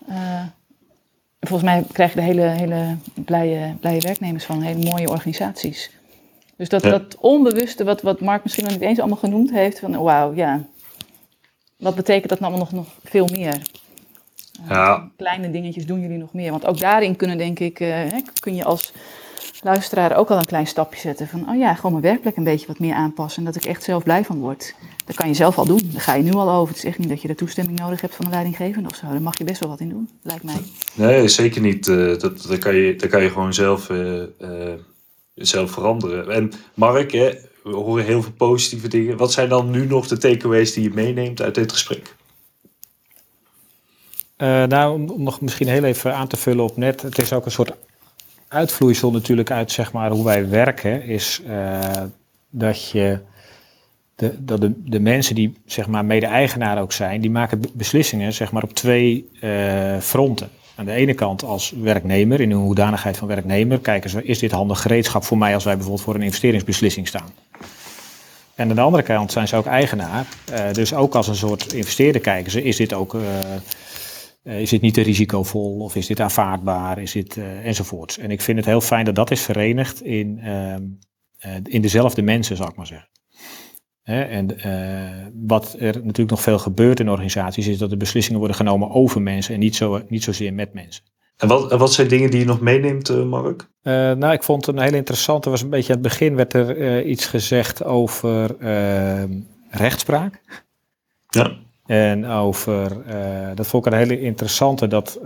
Uh, volgens mij krijg je de hele, hele blije, blije werknemers van, hele mooie organisaties. Dus dat, ja. dat onbewuste, wat, wat Mark misschien nog niet eens allemaal genoemd heeft, van wauw, ja. Wat betekent dat nou nog, nog veel meer? Ja. Uh, kleine dingetjes doen jullie nog meer. Want ook daarin kunnen, denk ik, uh, kun je als luisteraar ook al een klein stapje zetten. Van, oh ja, gewoon mijn werkplek een beetje wat meer aanpassen. En dat ik echt zelf blij van word. Dat kan je zelf al doen. Daar ga je nu al over. Het is echt niet dat je de toestemming nodig hebt van de leidinggevende of zo. Daar mag je best wel wat in doen, lijkt mij. Nee, zeker niet. Uh, dat, dat, kan je, dat kan je gewoon zelf zelf veranderen. En Mark, hè, we horen heel veel positieve dingen. Wat zijn dan nu nog de takeaways die je meeneemt uit dit gesprek? Uh, nou, om, nog misschien heel even aan te vullen op net. Het is ook een soort uitvloeisel natuurlijk uit zeg maar, hoe wij werken. Is uh, dat je de, dat de, de mensen die zeg maar, mede-eigenaar ook zijn, die maken beslissingen zeg maar, op twee uh, fronten. Aan de ene kant als werknemer, in hun hoedanigheid van werknemer, kijken ze, is dit handig gereedschap voor mij als wij bijvoorbeeld voor een investeringsbeslissing staan? En aan de andere kant zijn ze ook eigenaar. Uh, dus ook als een soort investeerder kijken ze, is dit ook uh, uh, is dit niet te risicovol of is dit aanvaardbaar, is dit, enzovoorts. En ik vind het heel fijn dat dat is verenigd in, ehm, in dezelfde mensen, zou ik maar zeggen. Hè, en uh, wat er natuurlijk nog veel gebeurt in organisaties, is dat de beslissingen worden genomen over mensen en niet, zo, niet zozeer met mensen. En wat, wat zijn dingen die je nog meeneemt, uh, Mark? Uh, nou, ik vond het een heel interessant. Er was een beetje aan het begin werd er iets gezegd over rechtspraak. Ja. En over, dat vond ik een hele interessante, dat,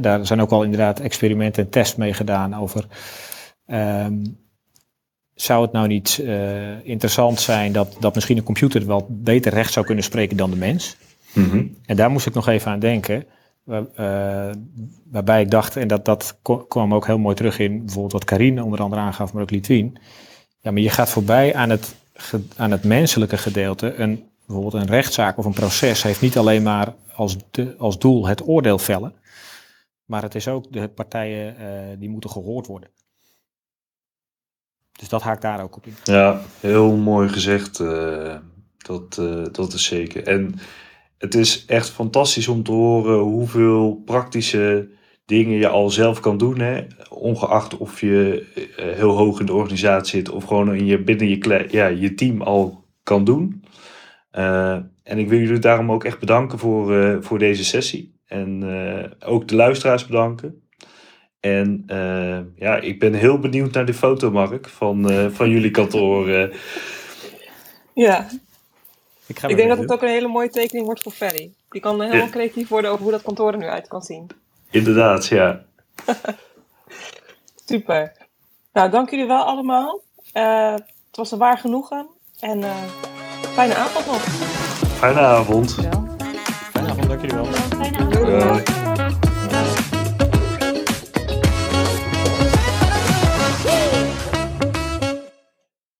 daar zijn ook al inderdaad experimenten en tests mee gedaan over ehm, zou het nou niet uh, interessant zijn dat, dat misschien een computer wel beter recht zou kunnen spreken dan de mens? Mm -hmm. En daar moest ik nog even aan denken. Waar, uh, waarbij ik dacht, en dat, dat kwam ook heel mooi terug in bijvoorbeeld wat Karine onder andere aangaf, maar ook Litwin. Ja, maar je gaat voorbij aan het, aan het menselijke gedeelte. Een, bijvoorbeeld een rechtszaak of een proces heeft niet alleen maar als, de, als doel het oordeel vellen. Maar het is ook de partijen uh, die moeten gehoord worden. Dus dat haakt daar ook op in. Ja, heel mooi gezegd. Uh, dat, uh, dat is zeker. En het is echt fantastisch om te horen hoeveel praktische dingen je al zelf kan doen. Hè? Ongeacht of je eh, heel hoog in de organisatie zit of gewoon in je, binnen je, ja, je team al kan doen. Eh, en ik wil jullie daarom ook echt bedanken voor, eh, voor deze sessie. En eh, ook de luisteraars bedanken. En eh, ja, ik ben heel benieuwd naar de foto, Mark, van, eh, van jullie kantoor. eh. Ja, Ik, ga ik denk dat het ook een hele mooie tekening wordt voor Ferry. Die kan helemaal Ja. creatief worden over hoe dat kantoor er nu uit kan zien. Inderdaad, ja. Super. Nou, dank jullie wel allemaal. Eh, het was een waar genoegen. En eh, fijne avond nog. Fijne avond. Wel. Fijne avond, dank jullie wel. Fijne avond. Doei.